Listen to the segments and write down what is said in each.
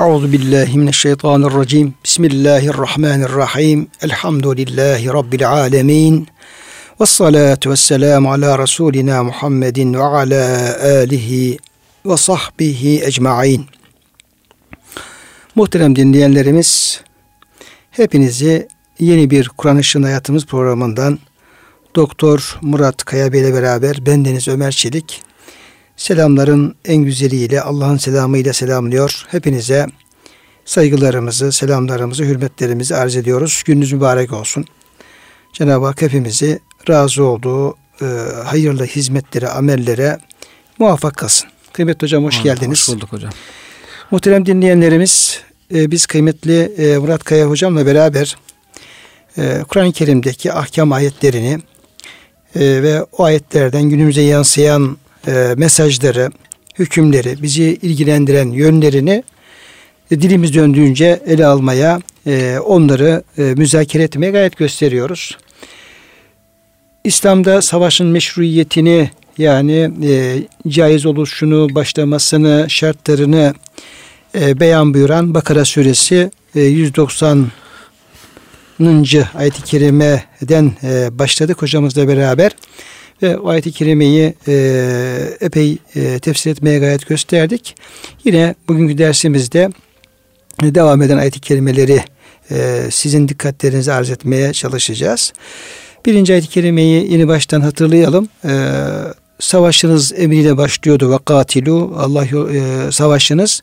Euzu billahi mineşşeytanirracim. Bismillahirrahmanirrahim. Elhamdülillahi rabbil alamin. Ves salatu vesselam ala rasulina Muhammedin ve ala alihi ve sahbihi ecmaîn. Muhterem dinleyenlerimiz, hepinizi yeni bir Kur'an Işığında Hayatımız programından Doktor Murat Kaya Bey ile beraber bendeniz Ömer Çelik selamların en güzeliyle Allah'ın selamıyla selamlıyor. Hepinize saygılarımızı, selamlarımızı, hürmetlerimizi arz ediyoruz. Gününüz mübarek olsun. Cenab-ı Hak hepimizi razı olduğu e, hayırlı hizmetlere, amellere muvaffak kılsın. Kıymetli hocam hoş geldiniz. Hoş bulduk hocam. Muhterem dinleyenlerimiz, e, biz kıymetli e, Murat Kaya hocamla beraber e, Kur'an-ı Kerim'deki ahkam ayetlerini e, ve o ayetlerden günümüze yansıyan e, mesajları, hükümleri, bizi ilgilendiren yönlerini e, dilimiz döndüğünce ele almaya, e, onları e, müzakere etmeye gayet gösteriyoruz. İslam'da savaşın meşruiyetini yani e, caiz oluşunu, başlamasını, şartlarını e, beyan buyuran Bakara suresi e, 190 ayet-i kerimeden e, başladık hocamızla beraber ve ayet-i kerimeyi e, epey e, tefsir etmeye gayet gösterdik. Yine bugünkü dersimizde devam eden ayet-i kerimeleri e, sizin dikkatlerinizi arz etmeye çalışacağız. Birinci ayet-i kerimeyi yeni baştan hatırlayalım. E, savaşınız emriyle başlıyordu ve katilu Allah e, savaşınız.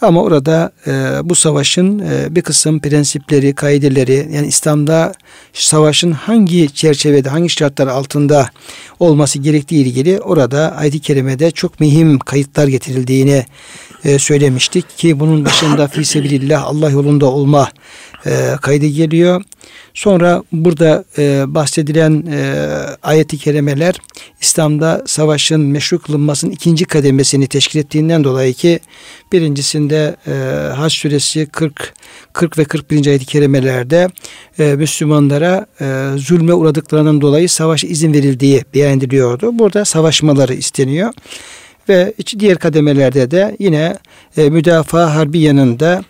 Ama orada e, bu savaşın e, bir kısım prensipleri, kaideleri yani İslam'da savaşın hangi çerçevede, hangi şartlar altında olması gerektiği ilgili orada ayet-i kerimede çok mühim kayıtlar getirildiğini e, söylemiştik ki bunun başında fi sebilillah Allah yolunda olma e, kaydı geliyor. Sonra burada e, bahsedilen e, ayet-i kerimeler İslam'da savaşın meşru kılınmasının ikinci kademesini teşkil ettiğinden dolayı ki birincisinde e, Hac suresi 40 40 ve 41. ayet-i kerimelerde e, Müslümanlara e, zulme uğradıklarından dolayı savaş izin verildiği beyan ediliyordu. Burada savaşmaları isteniyor. Ve diğer kademelerde de yine e, müdafaa harbi yanında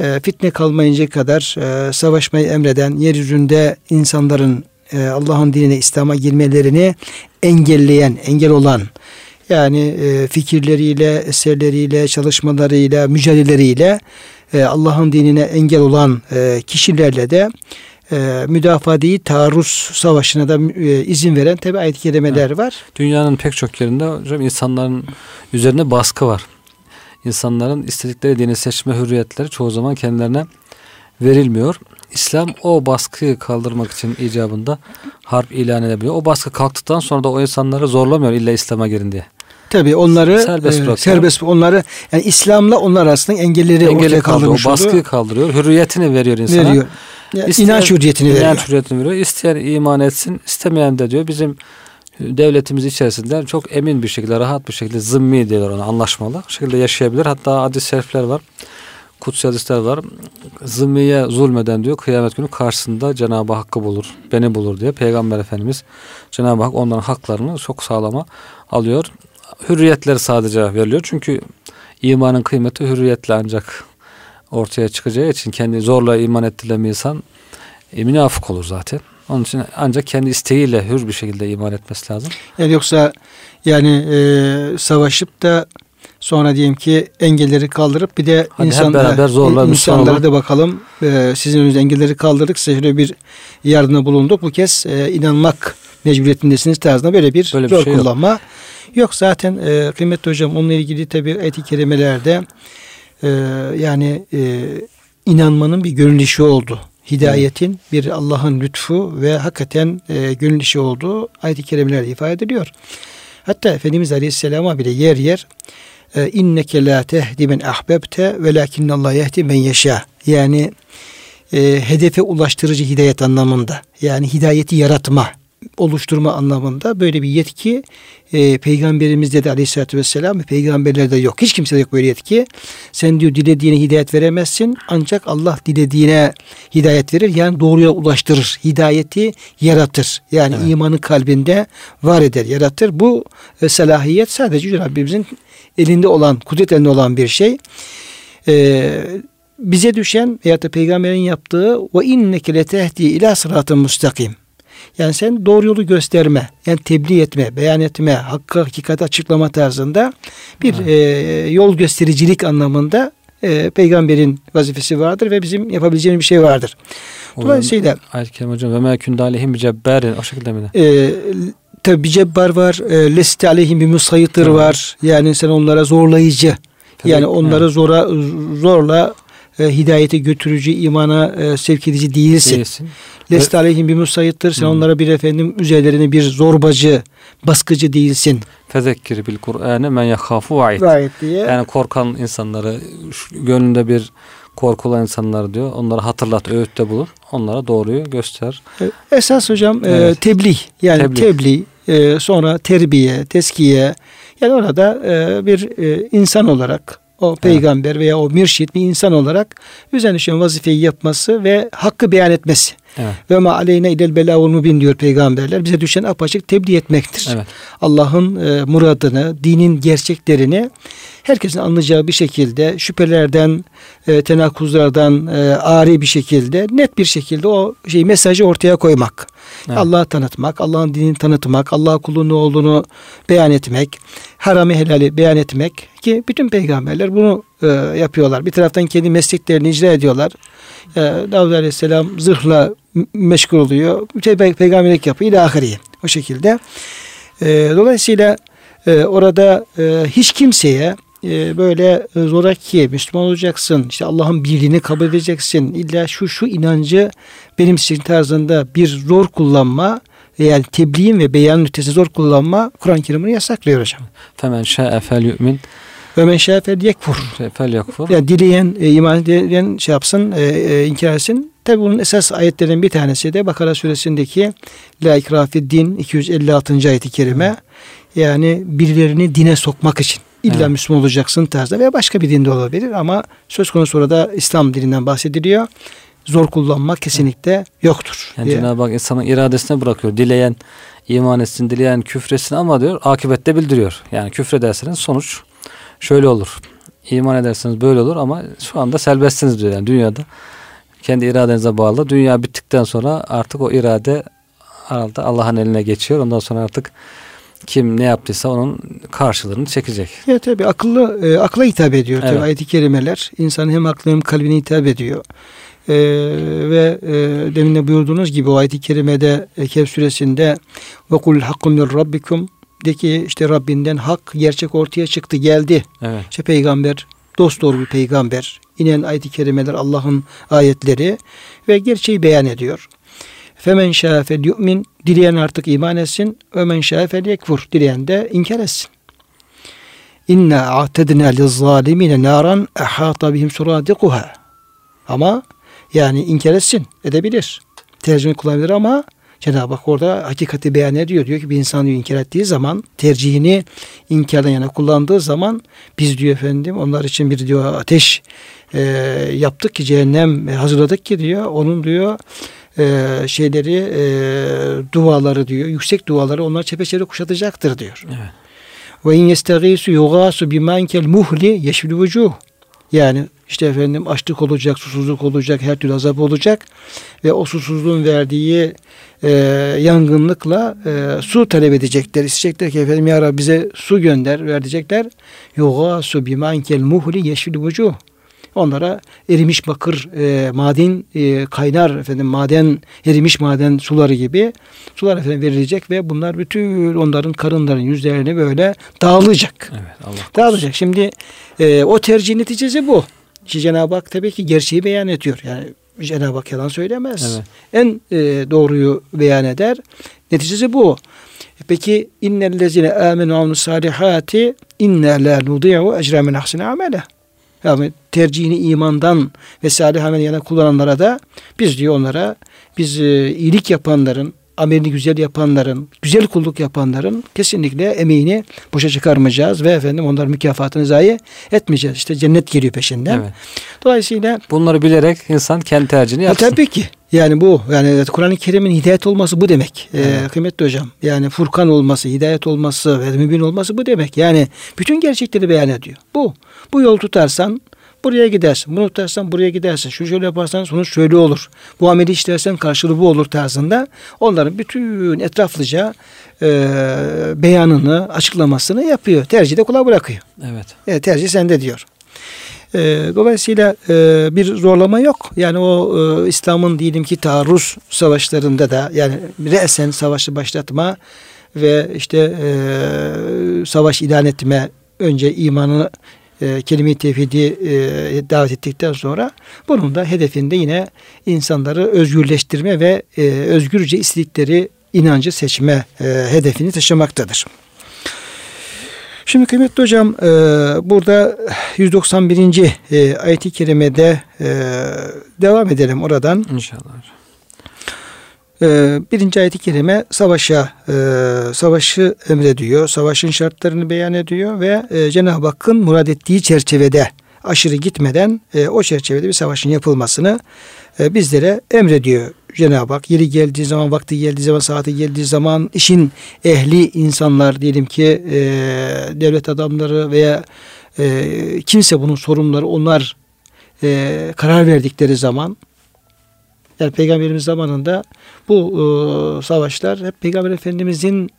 e, fitne kalmayınca kadar e, savaşmayı emreden yeryüzünde insanların e, Allah'ın dinine İslam'a girmelerini engelleyen, engel olan yani e, fikirleriyle, eserleriyle, çalışmalarıyla, mücadeleleriyle e, Allah'ın dinine engel olan e, kişilerle de e, müdafaa değil taarruz savaşına da e, izin veren tabi ayet-i kerimeler evet. var. Dünyanın pek çok yerinde hocam insanların üzerine baskı var insanların istedikleri dini seçme hürriyetleri çoğu zaman kendilerine verilmiyor. İslam o baskıyı kaldırmak için icabında harp ilan edebiliyor. O baskı kalktıktan sonra da o insanları zorlamıyor illa İslam'a girin diye. Tabii onları serbest, e, serbest onları yani İslam'la onlar arasında engelleri Engeli ortaya kaldırmış O baskıyı kaldırıyor. Hürriyetini veriyor insana. Veriyor. Yani İsteyen, inanç hürriyetini veriyor. İnanç hürriyetini veriyor. İsteyen iman etsin, istemeyen de diyor bizim devletimiz içerisinde çok emin bir şekilde, rahat bir şekilde zımmi diyorlar ona anlaşmalı. Şekilde yaşayabilir. Hatta hadis şerifler var. Kutsi hadisler var. Zımmiye zulmeden diyor kıyamet günü karşısında Cenab-ı Hakk'ı bulur. Beni bulur diye. Peygamber Efendimiz Cenab-ı Hak onların haklarını çok sağlama alıyor. Hürriyetler sadece veriliyor. Çünkü imanın kıymeti hürriyetle ancak ortaya çıkacağı için kendi zorla iman ettiren insan e, münafık olur zaten. Onun için ancak kendi isteğiyle hür bir şekilde iman etmesi lazım. Yani yoksa yani e, savaşıp da sonra diyelim ki engelleri kaldırıp bir de Hadi insanlara, beraber zorla insanlara da bakalım e, sizin önünüzde engelleri kaldırdık size şöyle bir yardımda bulunduk. Bu kez e, inanmak mecburiyetindesiniz tarzında böyle bir böyle bir şey kullanma. Yok. yok zaten e, kıymetli hocam onunla ilgili tabi etik kelimelerde e, yani e, inanmanın bir görünüşü oldu hidayetin bir Allah'ın lütfu ve hakikaten e, gönül işi olduğu ayet-i kerimelerde ifade ediliyor. Hatta Efendimiz Aleyhisselam'a bile yer yer e, inneke la tehdi men ahbebte velakinnallah yehdi men yeşâ. Yani e, hedefe ulaştırıcı hidayet anlamında. Yani hidayeti yaratma oluşturma anlamında böyle bir yetki e, peygamberimizde de aleyhissalatü vesselam ve peygamberlerde yok. Hiç kimsede yok böyle yetki. Sen diyor dilediğine hidayet veremezsin ancak Allah dilediğine hidayet verir. Yani doğruya ulaştırır. Hidayeti yaratır. Yani evet. imanı kalbinde var eder, yaratır. Bu e, salahiyet sadece Rabbimizin elinde olan, kudret elinde olan bir şey. e, bize düşen veya da peygamberin yaptığı o inneke letehdi ila sıratın müstakim. Yani sen doğru yolu gösterme, yani tebliğ etme, beyan etme, hakkı hakikati açıklama tarzında bir Evet. e, yol göstericilik anlamında e, peygamberin vazifesi vardır ve bizim yapabileceğimiz bir şey vardır. Dolayısıyla Kerime hocam ve mâ künde aleyhim bicebberin o şekilde mi? e, tabi cebbar var, e, leste aleyhim bir musayitır Evet. var. Yani sen onlara zorlayıcı, Tabii, yani onları evet. zora zorla e, hidayete götürücü, imana e, sevk edici değilsin. Değilsin. Leste aleyhim bir musayittir. Sen Hı. onlara bir efendim üzerlerine bir zorbacı, baskıcı değilsin. Fezekkir bil Kur'an'ı men yekhafu va'id. Diye. Yani korkan insanları, gönlünde bir korku olan insanları diyor. Onları hatırlat, öğütte bulun. Onlara doğruyu göster. E, Esas hocam e, Evet. tebliğ yani Tebliğ. tebliğ, e, sonra terbiye, teskiye yani orada e, bir e, insan olarak o peygamber veya o mürşit bir insan olarak üzerine düşen vazifeyi yapması ve hakkı beyan etmesi. Evet. Ve ma aleyne ilel belavul mubin diyor peygamberler. Bize düşen apaçık tebliğ etmektir. Evet. Allah'ın e, muradını, dinin gerçeklerini herkesin anlayacağı bir şekilde şüphelerden, e, tenakuzlardan e, ari bir şekilde, net bir şekilde o şey mesajı ortaya koymak. Evet. Allah'ı tanıtmak, Allah'ın dinini tanıtmak, Allah kulun ne olduğunu beyan etmek, haramı helali beyan etmek ki bütün peygamberler bunu e, yapıyorlar. Bir taraftan kendi mesleklerini icra ediyorlar. E, Davud Aleyhisselam zırhla meşgul oluyor. Şey, pe- peygamberlik yapıyor. İlahiriye. O şekilde. E, dolayısıyla e, orada e, hiç kimseye e, böyle e, zoraki Müslüman olacaksın. işte Allah'ın birliğini kabul edeceksin. İlla şu şu inancı benim için tarzında bir zor kullanma yani tebliğin ve beyanın ötesi zor kullanma Kur'an-ı Kerim'ini yasaklıyor hocam. Femen şa'e fel yu'min Ve men şâfel yekfur. fel yakfur. Yani dileyen, e, iman eden şey yapsın, e, e, inkar etsin. Tabi bunun esas ayetlerinden bir tanesi de Bakara suresindeki La ikrafi din 256. ayeti kerime. Yani birilerini dine sokmak için. İlla Evet. Müslüman olacaksın tarzda veya başka bir dinde olabilir ama söz konusu orada İslam dininden bahsediliyor. Zor kullanmak kesinlikle yoktur. Yani diye. Cenab-ı Hak insanın iradesine bırakıyor. Dileyen iman etsin, dileyen küfretsin ama diyor akibette bildiriyor. Yani küfrederseniz sonuç şöyle olur. İman ederseniz böyle olur ama şu anda serbestsiniz diyor yani dünyada. Kendi iradenize bağlı. Dünya bittikten sonra artık o irade herhalde Allah'ın eline geçiyor. Ondan sonra artık kim ne yaptıysa onun karşılığını çekecek. Ya tabii akıllı e, akla hitap ediyor tabii Evet. ayet-i kerimeler. İnsanın hem aklına hem kalbine hitap ediyor. E, ve e, demin de buyurduğunuz gibi o ayet-i kerimede e, Kehf suresinde ve kul hakkun min rabbikum de ki işte Rabbinden hak gerçek ortaya çıktı geldi. Evet. İşte peygamber dost doğru bir peygamber. İnen ayet-i kerimeler Allah'ın ayetleri ve gerçeği beyan ediyor. Femen şâ fel yu'min dileyen artık iman etsin. Ve men şâ fel yekfur dileyen de inkar etsin. İnna a'tedna lizzalimine naran ehata bihim suradikuha. Ama yani inkar etsin, edebilir. Tercüme kullanabilir ama Cenab-ı Hak orada hakikati beyan ediyor. Diyor ki bir insan diyor inkar ettiği zaman tercihini inkardan yana kullandığı zaman biz diyor efendim onlar için bir diyor ateş e, yaptık ki cehennem hazırladık ki diyor onun diyor e, şeyleri e, duaları diyor yüksek duaları onlar çepeçevre kuşatacaktır diyor. Evet. Ve in yestagisu yugasu bimankel muhli yeşil vucuh. Yani işte efendim açlık olacak, susuzluk olacak, her türlü azap olacak ve o susuzluğun verdiği e, yangınlıkla e, su talep edecekler. İsteyecekler ki efendim ya Rabbi bize su gönder, ver diyecekler. Yugasu bimankel muhli yeşil vucuh. Onlara erimiş bakır, e, maden e, kaynar efendim maden erimiş maden suları gibi sular efendim verilecek ve bunlar bütün onların karınların yüzlerini böyle dağılacak. Evet. Allah. Dağılacak. Şimdi e, o tercih neticesi bu. İşte Cenab-ı Hak tabii ki gerçeği beyan ediyor. Yani Cenab-ı Hak yalan söylemez. Evet. En e, doğruyu beyan eder. Neticesi bu. Peki innellezine amenu amnu salihati inna la nudi'u ecra men ahsene amele. Yani tercihini imandan ve salih amel yana kullananlara da biz diyor onlara biz e, iyilik yapanların amelini güzel yapanların, güzel kulluk yapanların kesinlikle emeğini boşa çıkarmayacağız ve efendim onların mükafatını zayi etmeyeceğiz. İşte cennet geliyor peşinden. Evet. Dolayısıyla Bunları bilerek insan kendi tercihini Ha, yapsın. tabii ki. Yani bu yani Kur'an-ı Kerim'in hidayet olması bu demek. Ee, Evet. kıymetli hocam. Yani Furkan olması, hidayet olması ve mübin olması bu demek. Yani bütün gerçekleri beyan ediyor. Bu. Bu yol tutarsan buraya gidersin. Bunu tutarsan buraya gidersin. Şu şöyle yaparsan sonuç şöyle olur. Bu ameli işlersen karşılığı bu olur tarzında. Onların bütün etraflıca e, beyanını, açıklamasını yapıyor. Tercih de kula bırakıyor. Evet. E, tercih sende diyor. E, dolayısıyla e, bir zorlama yok. Yani o e, İslam'ın diyelim ki taarruz savaşlarında da yani resen savaşı başlatma ve işte e, savaş ilan etme önce imanı e, kelime-i tevhidi e, davet ettikten sonra bunun da hedefinde yine insanları özgürleştirme ve e, özgürce istedikleri inancı seçme e, hedefini taşımaktadır. Şimdi kıymetli hocam e, burada 191. E, ayet-i kerimede e, devam edelim oradan. İnşallah. E, birinci ayet-i kerime savaşa e, savaşı emrediyor. Savaşın şartlarını beyan ediyor ve e, Cenab-ı Hakk'ın murad ettiği çerçevede aşırı gitmeden e, o çerçevede bir savaşın yapılmasını bizlere emrediyor Cenab-ı Hak. Yeri geldiği zaman, vakti geldiği zaman, saati geldiği zaman işin ehli insanlar diyelim ki devlet adamları veya kimse bunun sorumluları onlar karar verdikleri zaman yani Peygamberimiz zamanında bu e, savaşlar hep Peygamber Efendimizin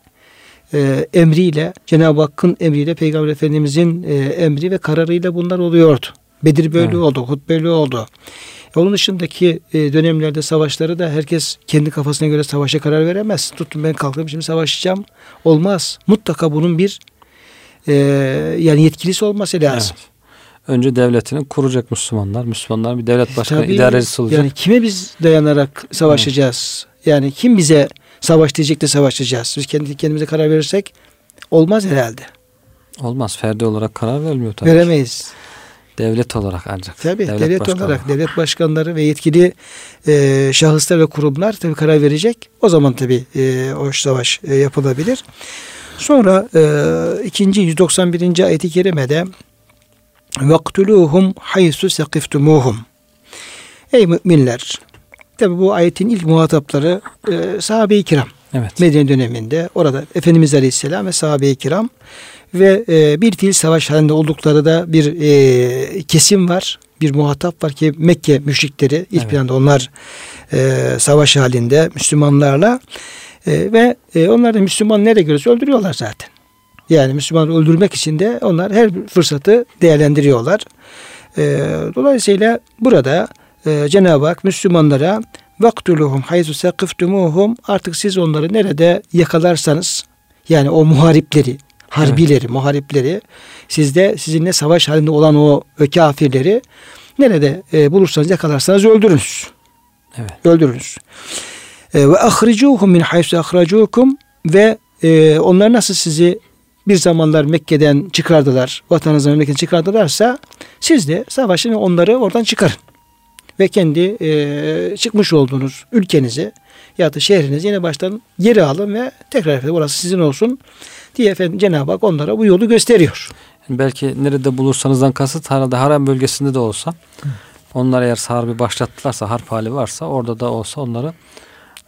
e, emriyle, Cenab-ı Hakk'ın emriyle, Peygamber Efendimizin e, emri ve kararıyla bunlar oluyordu. Bedir böyle evet. oldu, Uhud böyle oldu. Onun dışındaki e, dönemlerde savaşları da herkes kendi kafasına göre savaşa karar veremez. Tuttum ben kalktım şimdi savaşacağım. Olmaz. Mutlaka bunun bir e, yani yetkilisi olması lazım. Evet. Önce devletini kuracak Müslümanlar. Müslümanlar bir devlet başkanı Tabii, idarecisi olacak. Yani kime biz dayanarak savaşacağız? Evet. Yani kim bize savaş diyecek de savaşacağız? Biz kendi kendimize karar verirsek olmaz herhalde. Olmaz. Ferdi olarak karar vermiyor tabii. Veremeyiz. Devlet olarak ancak. Tabii devlet, devlet olarak devlet başkanları ve yetkili e, şahıslar ve kurumlar tabii karar verecek. O zaman tabii e, o savaş e, yapılabilir. Sonra e, ikinci 191. ayet-i kerimede وَقْتُلُوهُمْ حَيْسُ سَقِفْتُمُوهُمْ Ey müminler! Tabi bu ayetin ilk muhatapları e, sahabe-i kiram. Evet. Medine döneminde orada Efendimiz Aleyhisselam ve sahabe-i kiram ve e, bir fiil savaş halinde oldukları da bir e, kesim var. Bir muhatap var ki Mekke müşrikleri ilk evet. planda onlar e, savaş halinde Müslümanlarla e, ve e, onlar da Müslüman nereye görürse öldürüyorlar zaten. Yani Müslümanları öldürmek için de onlar her fırsatı değerlendiriyorlar. E, dolayısıyla burada e, Cenab-ı Hak Müslümanlara vaktuluhum hayzu sekiftumuhum artık siz onları nerede yakalarsanız yani o muharipleri harbileri, evet. muharipleri sizde sizinle savaş halinde olan o kafirleri nerede e, bulursanız yakalarsanız öldürünüz. Evet. Öldürünüz. E, ve ahricuhum min haysu ahracukum ve e, onlar nasıl sizi bir zamanlar Mekke'den çıkardılar, vatanınızdan Mekke'den çıkardılarsa siz de savaşın onları oradan çıkarın. Ve kendi e, çıkmış olduğunuz ülkenizi ya da şehrinizi yine baştan geri alın ve tekrar efendim orası sizin olsun diye efendim Cenab-ı Hak onlara bu yolu gösteriyor. belki nerede bulursanızdan kasıt herhalde harem bölgesinde de olsa onlar eğer harbi başlattılarsa harp hali varsa orada da olsa onları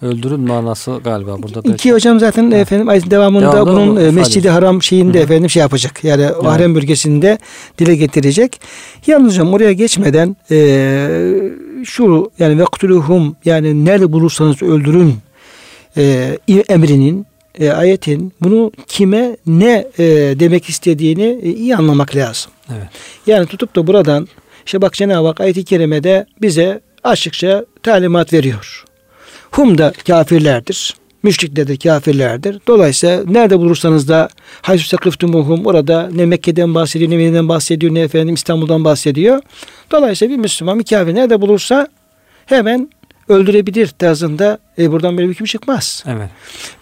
öldürün manası galiba burada. Belki. Ki hocam zaten evet. efendim devamında Devamlı bunun e, Mescid-i Haram şeyinde Hı. efendim şey yapacak. Yani evet. harem bölgesinde dile getirecek. Yalnız hocam oraya geçmeden e, şu yani vektuluhum yani nerede bulursanız öldürün e, emrinin e, ayetin bunu kime ne e, demek istediğini e, iyi anlamak lazım. Evet. Yani tutup da buradan işte bak Cenab-ı Hak ayet-i kerimede bize açıkça talimat veriyor. Hum da kafirlerdir. Müşrikler de kafirlerdir. Dolayısıyla nerede bulursanız da haysu sakıftumuhum orada ne Mekke'den bahsediyor ne Medine'den bahsediyor ne efendim İstanbul'dan bahsediyor. Dolayısıyla bir Müslüman bir kafir nerede bulursa hemen öldürebilir tarzında e, buradan böyle bir hüküm çıkmaz. Evet.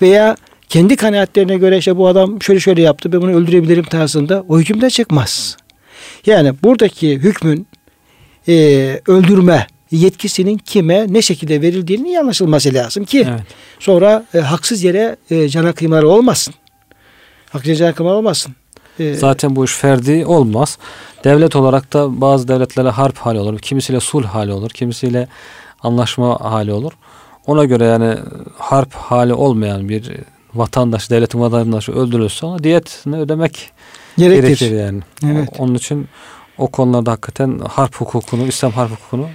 Veya kendi kanaatlerine göre işte bu adam şöyle şöyle yaptı ben bunu öldürebilirim tarzında o hüküm de çıkmaz. Yani buradaki hükmün e, öldürme yetkisinin kime ne şekilde verildiğini iyi anlaşılması lazım ki evet. sonra e, haksız yere e, cana kıymaları olmasın. Haksız cana kıymaları olmasın. E, Zaten bu iş ferdi olmaz. Devlet olarak da bazı devletlere harp hali olur. Kimisiyle sulh hali olur. Kimisiyle anlaşma hali olur. Ona göre yani harp hali olmayan bir vatandaş, devletin vatandaşı öldürülürse ona diyetini ödemek gerekir, gerekir yani. Evet. Onun için o konularda hakikaten harp hukukunu, İslam harp hukukunu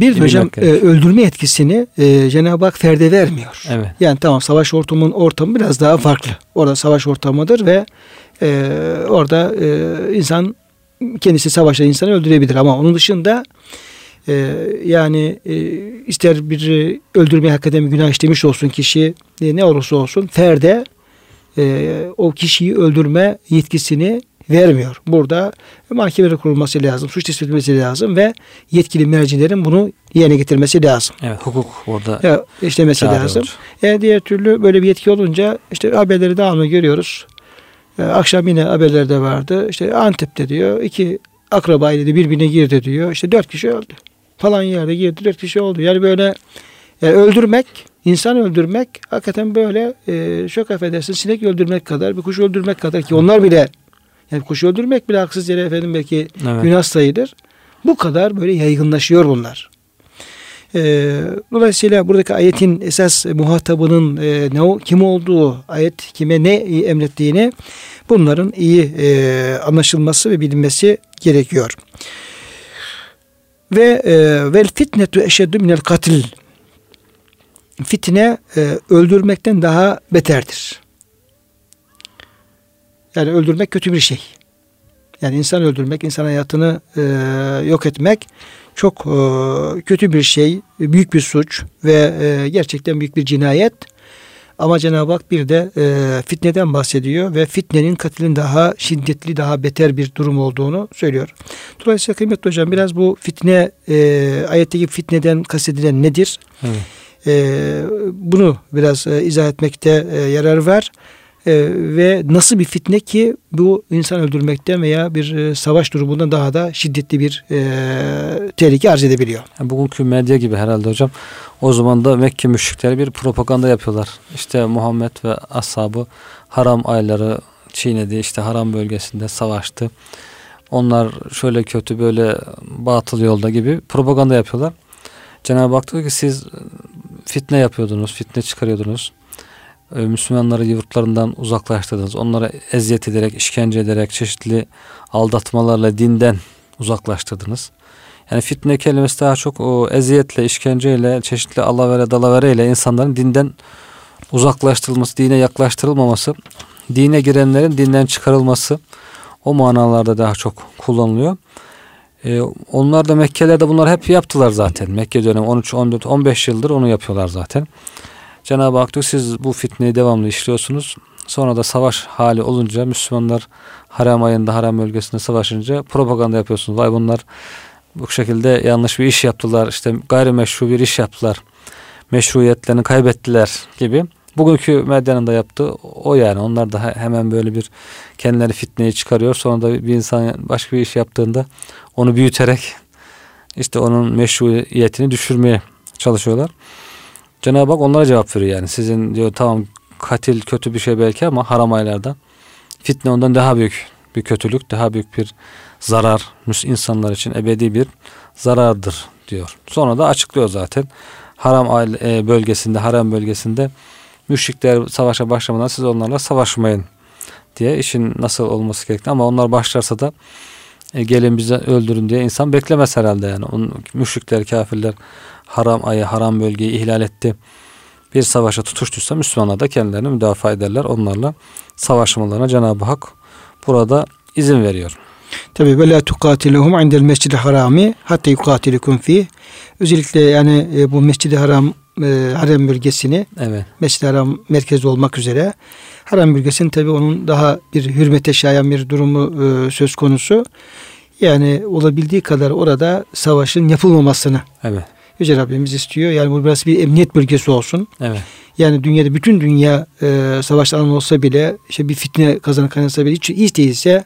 bir de hocam e, öldürme etkisini e, Cenab-ı Hak ferde vermiyor. Evet. Yani tamam savaş ortamının ortamı biraz daha farklı. Orada savaş ortamıdır ve e, orada e, insan kendisi savaşta insanı öldürebilir ama onun dışında e, yani e, ister bir öldürmeye hakikaten bir günah işlemiş olsun kişi e, ne olursa olsun ferde e, o kişiyi öldürme yetkisini vermiyor. Burada mahkemeler kurulması lazım, suç tespit edilmesi lazım ve yetkili mercilerin bunu yerine getirmesi lazım. Evet, hukuk orada ya, işlemesi lazım. Olur. Yani diğer türlü böyle bir yetki olunca işte haberleri devamlı görüyoruz. Ee, akşam yine haberlerde vardı. İşte Antep'te diyor iki akraba ile birbirine girdi diyor. İşte dört kişi öldü. Falan yerde girdi dört kişi oldu. Yani böyle yani öldürmek, insan öldürmek hakikaten böyle e, çok affedersin sinek öldürmek kadar, bir kuş öldürmek kadar ki onlar bile yani kuş öldürmek bile haksız yere efendim belki evet. günah sayılır. Bu kadar böyle yaygınlaşıyor bunlar. E, dolayısıyla buradaki ayetin esas muhatabının e, ne kim olduğu, ayet kime ne emrettiğini bunların iyi e, anlaşılması ve bilinmesi gerekiyor. Ve e, vel fitnetu eşeddü minel katil fitne e, öldürmekten daha beterdir. Yani öldürmek kötü bir şey. Yani insan öldürmek, insan hayatını e, yok etmek çok e, kötü bir şey, büyük bir suç ve e, gerçekten büyük bir cinayet. Ama Cenab-ı Hak bir de e, fitneden bahsediyor ve fitnenin katilin daha şiddetli, daha beter bir durum olduğunu söylüyor. Dolayısıyla kıymetli hocam biraz bu fitne, e, ayetteki fitneden kastedilen nedir? Evet. E, bunu biraz e, izah etmekte e, yarar var. E, ve nasıl bir fitne ki bu insan öldürmekten veya bir e, savaş durumundan daha da şiddetli bir e, tehlike arz edebiliyor. Yani bugünkü medya gibi herhalde hocam. O zaman da Mekke müşrikleri bir propaganda yapıyorlar. İşte Muhammed ve ashabı haram ayları çiğnedi. işte haram bölgesinde savaştı. Onlar şöyle kötü böyle batıl yolda gibi propaganda yapıyorlar. Cenab-ı Hak diyor ki siz fitne yapıyordunuz, fitne çıkarıyordunuz. Ee, Müslümanları yurtlarından uzaklaştırdınız. Onlara eziyet ederek, işkence ederek, çeşitli aldatmalarla dinden uzaklaştırdınız. Yani fitne kelimesi daha çok o eziyetle, işkenceyle, çeşitli alavere dalavere ile insanların dinden uzaklaştırılması, dine yaklaştırılmaması, dine girenlerin dinden çıkarılması o manalarda daha çok kullanılıyor. Ee, onlar da Mekke'lerde bunlar hep yaptılar zaten. Mekke dönemi 13, 14, 15 yıldır onu yapıyorlar zaten. Cenab-ı Hak diyor siz bu fitneyi devamlı işliyorsunuz. Sonra da savaş hali olunca Müslümanlar haram ayında haram bölgesinde savaşınca propaganda yapıyorsunuz. Vay bunlar bu şekilde yanlış bir iş yaptılar. İşte gayrimeşru bir iş yaptılar. Meşruiyetlerini kaybettiler gibi. Bugünkü medyanın da yaptığı o yani. Onlar da hemen böyle bir kendileri fitneyi çıkarıyor. Sonra da bir insan başka bir iş yaptığında onu büyüterek işte onun meşruiyetini düşürmeye çalışıyorlar. Cenab-ı Hak onlara cevap veriyor yani. Sizin diyor tamam katil kötü bir şey belki ama haram aylarda fitne ondan daha büyük bir kötülük, daha büyük bir zarar insanlar için ebedi bir zarardır diyor. Sonra da açıklıyor zaten. Haram e, bölgesinde, haram bölgesinde müşrikler savaşa başlamadan siz onlarla savaşmayın diye işin nasıl olması gerektiğini ama onlar başlarsa da e, gelin bize öldürün diye insan beklemez herhalde yani. Onun, müşrikler, kafirler haram ayı, haram bölgeyi ihlal etti. Bir savaşa tutuştuysa Müslümanlar da kendilerini müdafaa ederler. Onlarla savaşmalarına Cenab-ı Hak burada izin veriyor. Tabi ve la tukatiluhum indel mescid harami hatta yukatilukum fi. Özellikle yani e, bu mescid haram e, harem bölgesini evet. mescid haram merkezi olmak üzere harem bölgesinin tabi onun daha bir hürmete şayan bir durumu e, söz konusu. Yani olabildiği kadar orada savaşın yapılmamasını evet. Yüce Rabbimiz istiyor. Yani bu burası bir emniyet bölgesi olsun. Evet. Yani dünyada bütün dünya e, savaş alanı olsa bile işte bir fitne kazanı kaynasa bile hiç, hiç değilse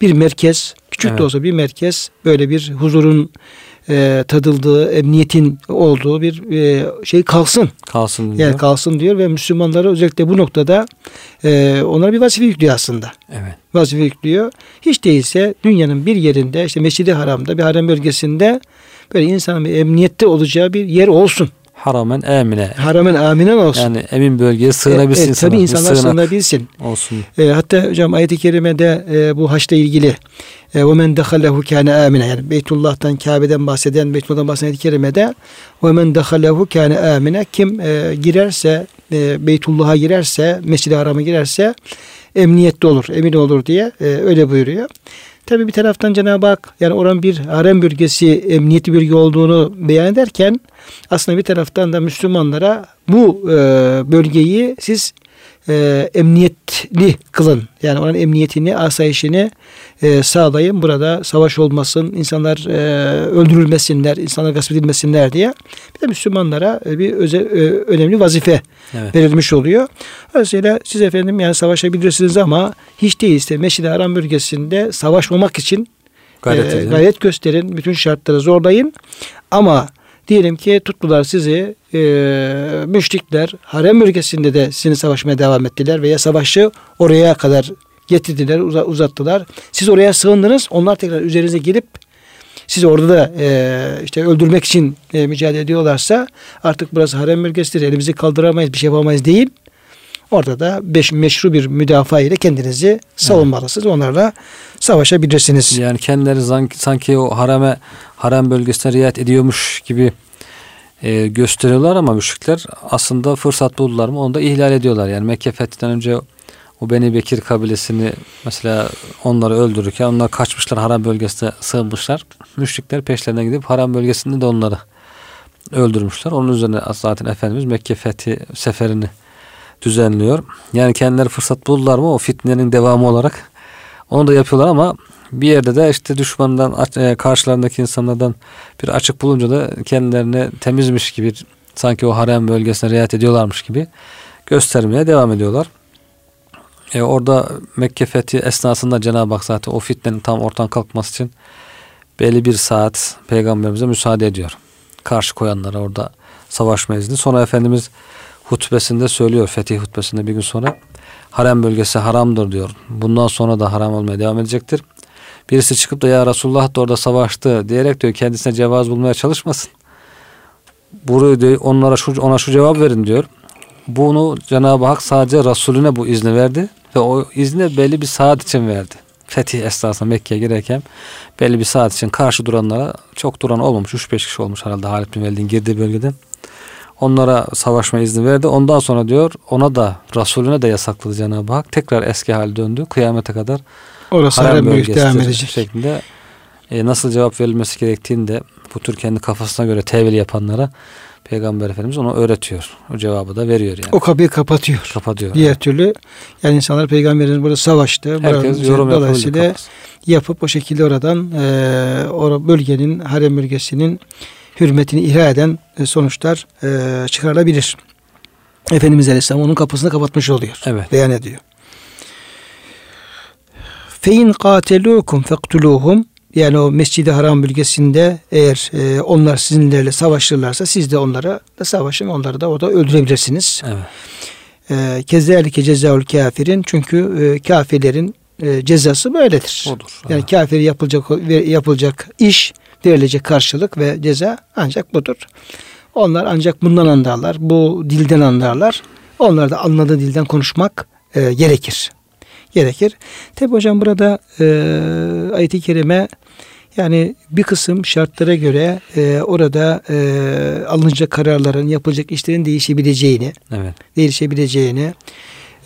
bir merkez küçük evet. de olsa bir merkez böyle bir huzurun e, tadıldığı, emniyetin olduğu bir e, şey kalsın. Kalsın diyor. Yani kalsın diyor ve Müslümanlara özellikle bu noktada e, onlara bir vazife yüklüyor aslında. Evet. Vazife yüklüyor. Hiç değilse dünyanın bir yerinde işte Mescid-i Haram'da bir harem bölgesinde böyle insanın bir emniyette olacağı bir yer olsun. haramen emine. Haramen aminen olsun. Yani emin bölgeye sığınabilsin e, e, insanlar. Tabii Bir insanlar sığınak sığınabilsin. Olsun. E, hatta hocam ayet-i kerimede e, bu haçla ilgili e, وَمَنْ دَخَلَهُ كَانَ آمِنًا yani Beytullah'tan, Kabe'den bahseden, Beytullah'tan bahseden ayet-i kerimede وَمَنْ دَخَلَهُ كَانَ آمِنًا kim e, girerse, e, Beytullah'a girerse, Mescid-i Haram'a girerse emniyette olur, emin olur diye e, öyle buyuruyor. Tabi bir taraftan Cenab-ı Hak yani oranın bir harem bölgesi emniyetli bölge olduğunu beyan ederken aslında bir taraftan da Müslümanlara bu e, bölgeyi siz e, emniyetli kılın. Yani onun emniyetini, asayişini e, sağlayın. Burada savaş olmasın, insanlar e, öldürülmesinler, insanlar gasp edilmesinler diye. Bir de Müslümanlara e, bir özel, e, önemli vazife Evet. verilmiş oluyor. Dolayısıyla siz efendim yani savaşabilirsiniz ama hiç değilse Meşid-i Haram bölgesinde savaşmamak için Gayret e, gayret gösterin. Bütün şartları zorlayın. Ama diyelim ki tuttular sizi e, müşrikler harem bölgesinde de sizinle savaşmaya devam ettiler veya savaşı oraya kadar getirdiler, uza- uzattılar. Siz oraya sığındınız. Onlar tekrar üzerinize gelip sizi orada da e, işte öldürmek için e, mücadele ediyorlarsa artık burası harem bölgesidir. Elimizi kaldıramayız, bir şey yapamayız değil. Orada da beş, meşru bir müdafaa ile kendinizi savunmalısınız. Onlarla savaşabilirsiniz. Yani kendileri sanki, o harame harem bölgesine riayet ediyormuş gibi e, gösteriyorlar ama müşrikler aslında fırsat buldular mı onu da ihlal ediyorlar. Yani Mekke fethinden önce o Beni Bekir kabilesini mesela onları öldürürken onlar kaçmışlar harem bölgesine sığınmışlar. Müşrikler peşlerine gidip harem bölgesinde de onları öldürmüşler. Onun üzerine zaten Efendimiz Mekke fethi seferini düzenliyor. Yani kendileri fırsat buldular mı o fitnenin devamı olarak onu da yapıyorlar ama bir yerde de işte düşmandan e, karşılarındaki insanlardan bir açık bulunca da kendilerini temizmiş gibi sanki o harem bölgesine riayet ediyorlarmış gibi göstermeye devam ediyorlar. E orada Mekke fethi esnasında Cenab-ı Hak zaten o fitnenin tam ortadan kalkması için belli bir saat peygamberimize müsaade ediyor. Karşı koyanlara orada savaşma izni. Sonra Efendimiz hutbesinde söylüyor fetih hutbesinde bir gün sonra harem bölgesi haramdır diyor. Bundan sonra da haram olmaya devam edecektir. Birisi çıkıp da ya Resulullah da orada savaştı diyerek diyor kendisine cevaz bulmaya çalışmasın. Burayı diyor, onlara şu, ona şu cevap verin diyor. Bunu Cenab-ı Hak sadece Resulüne bu izni verdi ve o izni belli bir saat için verdi. Fetih esnasında Mekke'ye girerken belli bir saat için karşı duranlara çok duran olmamış. 3-5 kişi olmuş herhalde Halid bin Velid'in girdiği bölgede. Onlara savaşma izni verdi. Ondan sonra diyor ona da Resulüne de yasakladı Cenab-ı Hak. Tekrar eski hal döndü. Kıyamete kadar Orası bölgesi devam edecek. şeklinde e, nasıl cevap verilmesi gerektiğini de bu tür kendi kafasına göre tevil yapanlara Peygamber Efendimiz onu öğretiyor. O cevabı da veriyor yani. O kapıyı kapatıyor. Kapatıyor. Diğer türlü yani insanlar peygamberimiz burada savaştı. Herkes yorum dolayısıyla yapıp o şekilde oradan e, o bölgenin harem bölgesinin hürmetini ihra eden e, sonuçlar e, çıkarılabilir. Efendimiz Aleyhisselam onun kapısını kapatmış oluyor. Evet. Beyan ediyor. Fein katelukum fektuluhum yani o Mescid-i Haram bölgesinde eğer e, onlar sizinlerle savaşırlarsa siz de onlara da savaşın onları da orada öldürebilirsiniz. Evet. E, Kezalike cezaül kafirin çünkü e, kafirlerin e, cezası böyledir. Odur. Yani Evet. kafir yapılacak yapılacak iş verilecek karşılık ve ceza ancak budur. Onlar ancak bundan anlarlar. Bu dilden anlarlar. Onlar da anladığı dilden konuşmak e, gerekir. Gerekir. Tabi hocam burada e, ayet-i kerime yani bir kısım şartlara göre e, orada e, alınacak kararların, yapılacak işlerin değişebileceğini, Evet. değişebileceğini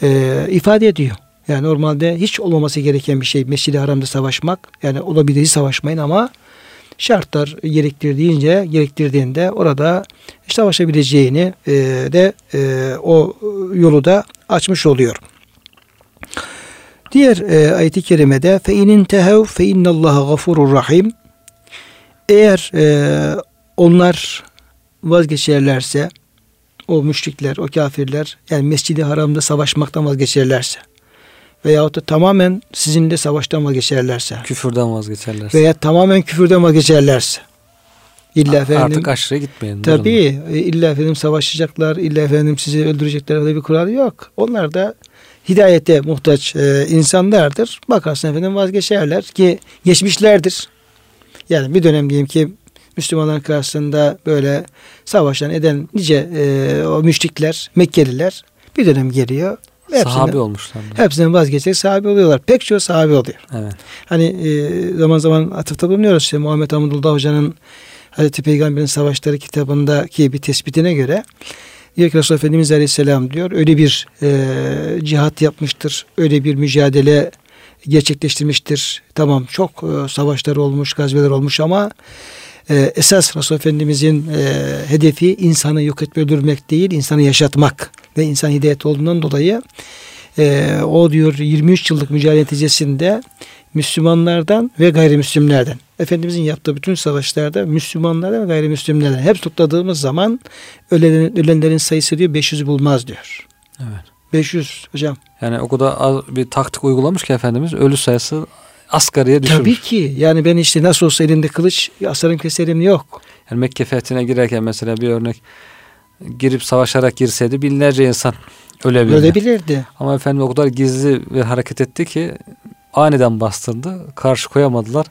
e, ifade ediyor. Yani normalde hiç olmaması gereken bir şey Mescid-i Haram'da savaşmak. Yani olabilir savaşmayın ama şartlar gerektirdiğince gerektirdiğinde orada savaşabileceğini e, de e, o yolu da açmış oluyor. Diğer e, ayet-i kerimede fe inin tehev fe innallaha gafurur rahim. Eğer e, onlar vazgeçerlerse o müşrikler, o kafirler yani Mescid-i Haram'da savaşmaktan vazgeçerlerse veyahut da tamamen sizinle savaştan vazgeçerlerse Küfürden vazgeçerler. veya tamamen küfürden vazgeçerlerse illa efendim Artık aşırı gitmeyin. tabii illa efendim savaşacaklar, illa efendim sizi öldürecekler öyle bir kural yok. Onlar da hidayete muhtaç e, insanlardır. Bakarsın efendim vazgeçerler ki geçmişlerdir. Yani bir dönem diyeyim ki Müslümanlar karşısında böyle savaşan eden nice e, o müşrikler, Mekkeliler bir dönem geliyor. Sahabe olmuşlar. Hepsinden vazgeçerek sahabe oluyorlar. Pek çok sahabe oluyor. Evet. Hani e, zaman zaman atıfta bulunuyoruz. İşte Muhammed Hamdullah Hoca'nın Hazreti Peygamber'in Savaşları kitabındaki bir tespitine göre diyor ki Resulullah Efendimiz Aleyhisselam diyor öyle bir e, cihat yapmıştır. Öyle bir mücadele gerçekleştirmiştir. Tamam çok e, savaşlar olmuş, gazveler olmuş ama e, esas Resulullah Efendimizin e, hedefi insanı yok etme öldürmek değil, insanı yaşatmak ve insan hidayet olduğundan dolayı e, o diyor 23 yıllık mücadele neticesinde Müslümanlardan ve gayrimüslimlerden Efendimizin yaptığı bütün savaşlarda Müslümanlardan ve gayrimüslimlerden hep topladığımız zaman ölenlerin, ölenlerin sayısı diyor 500 bulmaz diyor. Evet. 500 hocam. Yani o kadar az bir taktik uygulamış ki Efendimiz ölü sayısı asgariye düşürmüş. Tabii ki. Yani ben işte nasıl olsa elimde kılıç asarım keserim yok. Yani Mekke fethine girerken mesela bir örnek girip savaşarak girseydi binlerce insan ölebilirdi. Ölebilirdi. Ama Efendimiz o kadar gizli ve hareket etti ki aniden bastırdı. Karşı koyamadılar.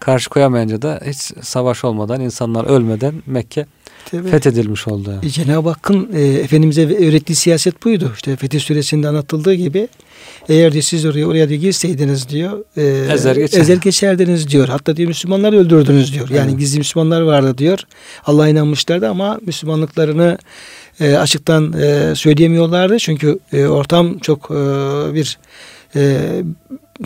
Karşı koyamayınca da hiç savaş olmadan, insanlar ölmeden Mekke Tabii. fethedilmiş oldu. Yani. E, Cenab-ı Hakk'ın e, Efendimiz'e öğrettiği siyaset buydu. İşte Fetih Suresi'nde anlatıldığı gibi eğer de siz oraya oraya da girseydiniz diyor e, ezer, geçer. ezer geçerdiniz diyor. Hatta diyor Müslümanları öldürdünüz diyor. Yani evet. gizli Müslümanlar vardı diyor. Allah'a inanmışlardı ama Müslümanlıklarını e, açıktan e, söyleyemiyorlardı. Çünkü e, ortam çok e, bir e,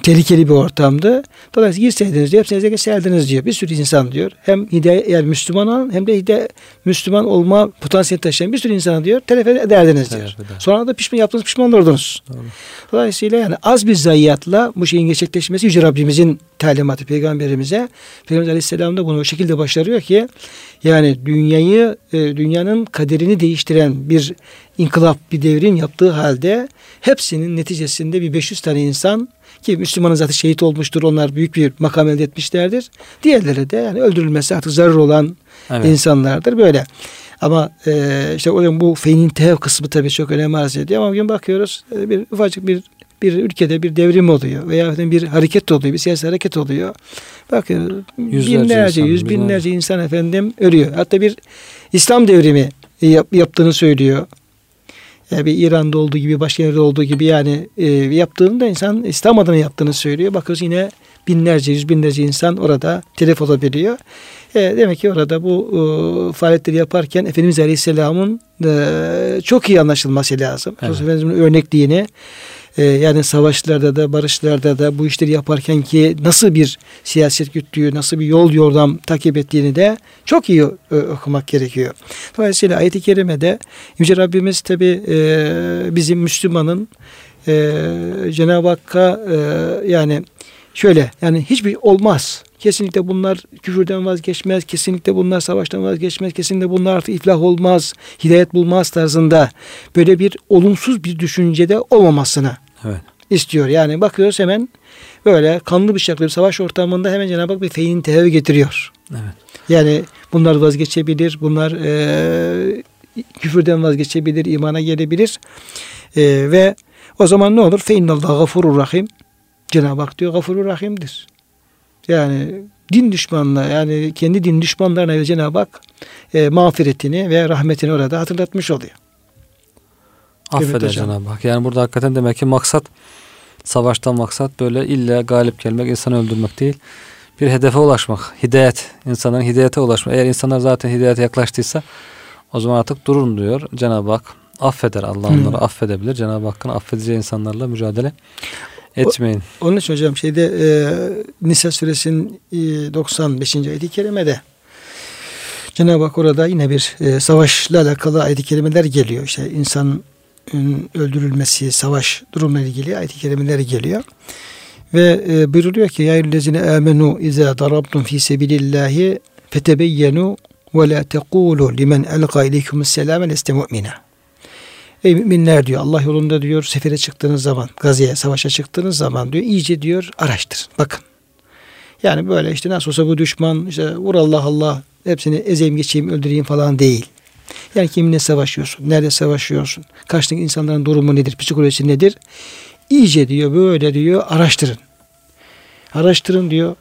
tehlikeli bir ortamdı. Dolayısıyla girseydiniz diyor, hepsinize geçerdiniz diyor. Bir sürü insan diyor. Hem hidayet, yani Müslüman olan hem de hidayet, Müslüman olma potansiyeli taşıyan bir sürü insana diyor telef ederdiniz diyor. Evet, Sonra da pişman yaptığınız pişman olurdunuz. Doğru. Dolayısıyla yani az bir zayiatla bu şeyin gerçekleşmesi Yüce Rabbimizin talimatı peygamberimize. Peygamber Aleyhisselam da bunu o şekilde başarıyor ki yani dünyayı e, dünyanın kaderini değiştiren bir inkılap bir devrim yaptığı halde hepsinin neticesinde bir 500 tane insan ki Müslümanın zaten şehit olmuştur. Onlar büyük bir makam elde etmişlerdir. Diğerleri de yani öldürülmesi artık zarar olan evet. insanlardır. Böyle. Ama e, işte o bu feynin tev kısmı tabii çok önem arz ediyor. Ama bugün bakıyoruz e, bir ufacık bir bir ülkede bir devrim oluyor veya bir hareket oluyor, bir siyasi hareket oluyor. Bakın Yüzlerce binlerce, insan, yüz binlerce, binlerce insan efendim ölüyor. Hatta bir İslam devrimi yap, yaptığını söylüyor. Yani bir İran'da olduğu gibi, başka yerde olduğu gibi yani e, yaptığını da insan İslam adına yaptığını söylüyor. Bakıyoruz yine binlerce, yüz binlerce insan orada telef olabiliyor. E, demek ki orada bu e, faaliyetleri yaparken Efendimiz Aleyhisselam'ın e, çok iyi anlaşılması lazım. Evet. Efendimiz'in örnekliğini e, yani savaşlarda da barışlarda da bu işleri yaparken ki nasıl bir siyaset güttüğü, nasıl bir yol yordam takip ettiğini de çok iyi e, okumak gerekiyor. Dolayısıyla ayet-i kerimede Yüce Rabbimiz tabi e, bizim Müslümanın e, Cenab-ı Hakk'a e, yani şöyle yani hiçbir olmaz. Kesinlikle bunlar küfürden vazgeçmez. Kesinlikle bunlar savaştan vazgeçmez. Kesinlikle bunlar artık iflah olmaz. Hidayet bulmaz tarzında böyle bir olumsuz bir düşüncede olmamasını evet. istiyor. Yani bakıyoruz hemen böyle kanlı bıçaklı bir savaş ortamında hemen Cenab-ı Hak bir feyin tehevi getiriyor. Evet. Yani bunlar vazgeçebilir. Bunlar e, küfürden vazgeçebilir. imana gelebilir. E, ve o zaman ne olur? Fe innallahu gafurur rahim. Cenab-ı Hak diyor gafurur rahimdir. Yani din düşmanlığı yani kendi din düşmanlarına Cenab-ı Hak e, mağfiretini ve rahmetini orada hatırlatmış oluyor. Affeder evet, Cenab-ı Hak. Yani burada hakikaten demek ki maksat savaştan maksat böyle illa galip gelmek, insanı öldürmek değil. Bir hedefe ulaşmak. Hidayet. insanların hidayete ulaşmak. Eğer insanlar zaten hidayete yaklaştıysa o zaman artık durun diyor Cenab-ı Hak. Affeder. Allah onları hmm. affedebilir. Cenab-ı Hakk'ın affedeceği insanlarla mücadele etmeyin. O, onun için hocam şeyde e, Nisa suresinin e, 95. ayet-i kerimede Cenab-ı Hak orada yine bir e, savaşla alakalı ayet-i kerimeler geliyor. İşte insan öldürülmesi, savaş durumuyla ilgili ayet-i kerimeler geliyor. Ve e, buyuruluyor ki ya amenu iza darabtum fi sebilillahi fetebeyyenu ve la tekulu limen elqa ileykumus selame leste mu'mina. Ey müminler diyor Allah yolunda diyor sefere çıktığınız zaman, gaziye, savaşa çıktığınız zaman diyor iyice diyor araştırın. Bakın. Yani böyle işte nasıl olsa bu düşman işte vur Allah Allah hepsini ezeyim geçeyim öldüreyim falan değil. Yani kiminle savaşıyorsun? Nerede savaşıyorsun? Karşındaki insanların durumu nedir? Psikolojisi nedir? İyice diyor böyle diyor araştırın. Araştırın diyor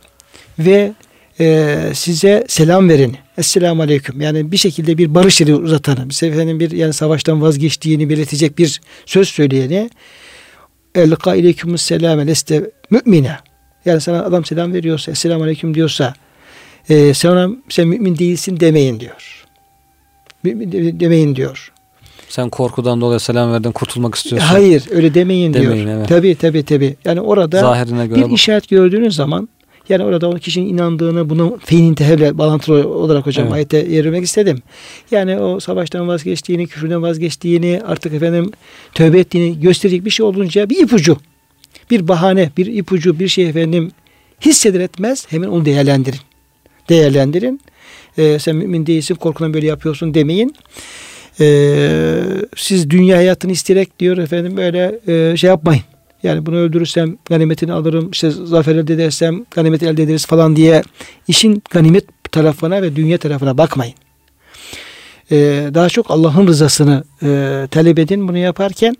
ve e, size selam vereni, Esselamu Aleyküm yani bir şekilde bir barış eli uzatanı, bir efendim bir yani savaştan vazgeçtiğini belirtecek bir söz söyleyeni Elka aleykümüs selam leste mümine. Yani sana adam selam veriyorsa, Esselamu Aleyküm diyorsa e, sana sen mümin değilsin demeyin diyor. Mümin demeyin diyor. Sen korkudan dolayı selam verdin kurtulmak istiyorsun. Hayır öyle demeyin, demeyin diyor. Evet. Tabii tabii tabii. Yani orada Zahirine göre bir işaret gördüğünüz zaman yani orada o kişinin inandığını bunu feyin tehevle bağlantılı olarak hocam evet. ayette yerlemek istedim. Yani o savaştan vazgeçtiğini, küfürden vazgeçtiğini, artık efendim tövbe ettiğini gösterecek bir şey olunca bir ipucu, bir bahane, bir ipucu, bir şey efendim hisseder etmez hemen onu değerlendirin. Değerlendirin. Ee, sen mümin değilsin, korkudan böyle yapıyorsun demeyin. Ee, siz dünya hayatını isteyerek diyor efendim böyle e, şey yapmayın. Yani bunu öldürürsem ganimetini alırım, işte zafer elde edersem ganimet elde ederiz falan diye işin ganimet tarafına ve dünya tarafına bakmayın. Ee, daha çok Allah'ın rızasını e, talep edin bunu yaparken.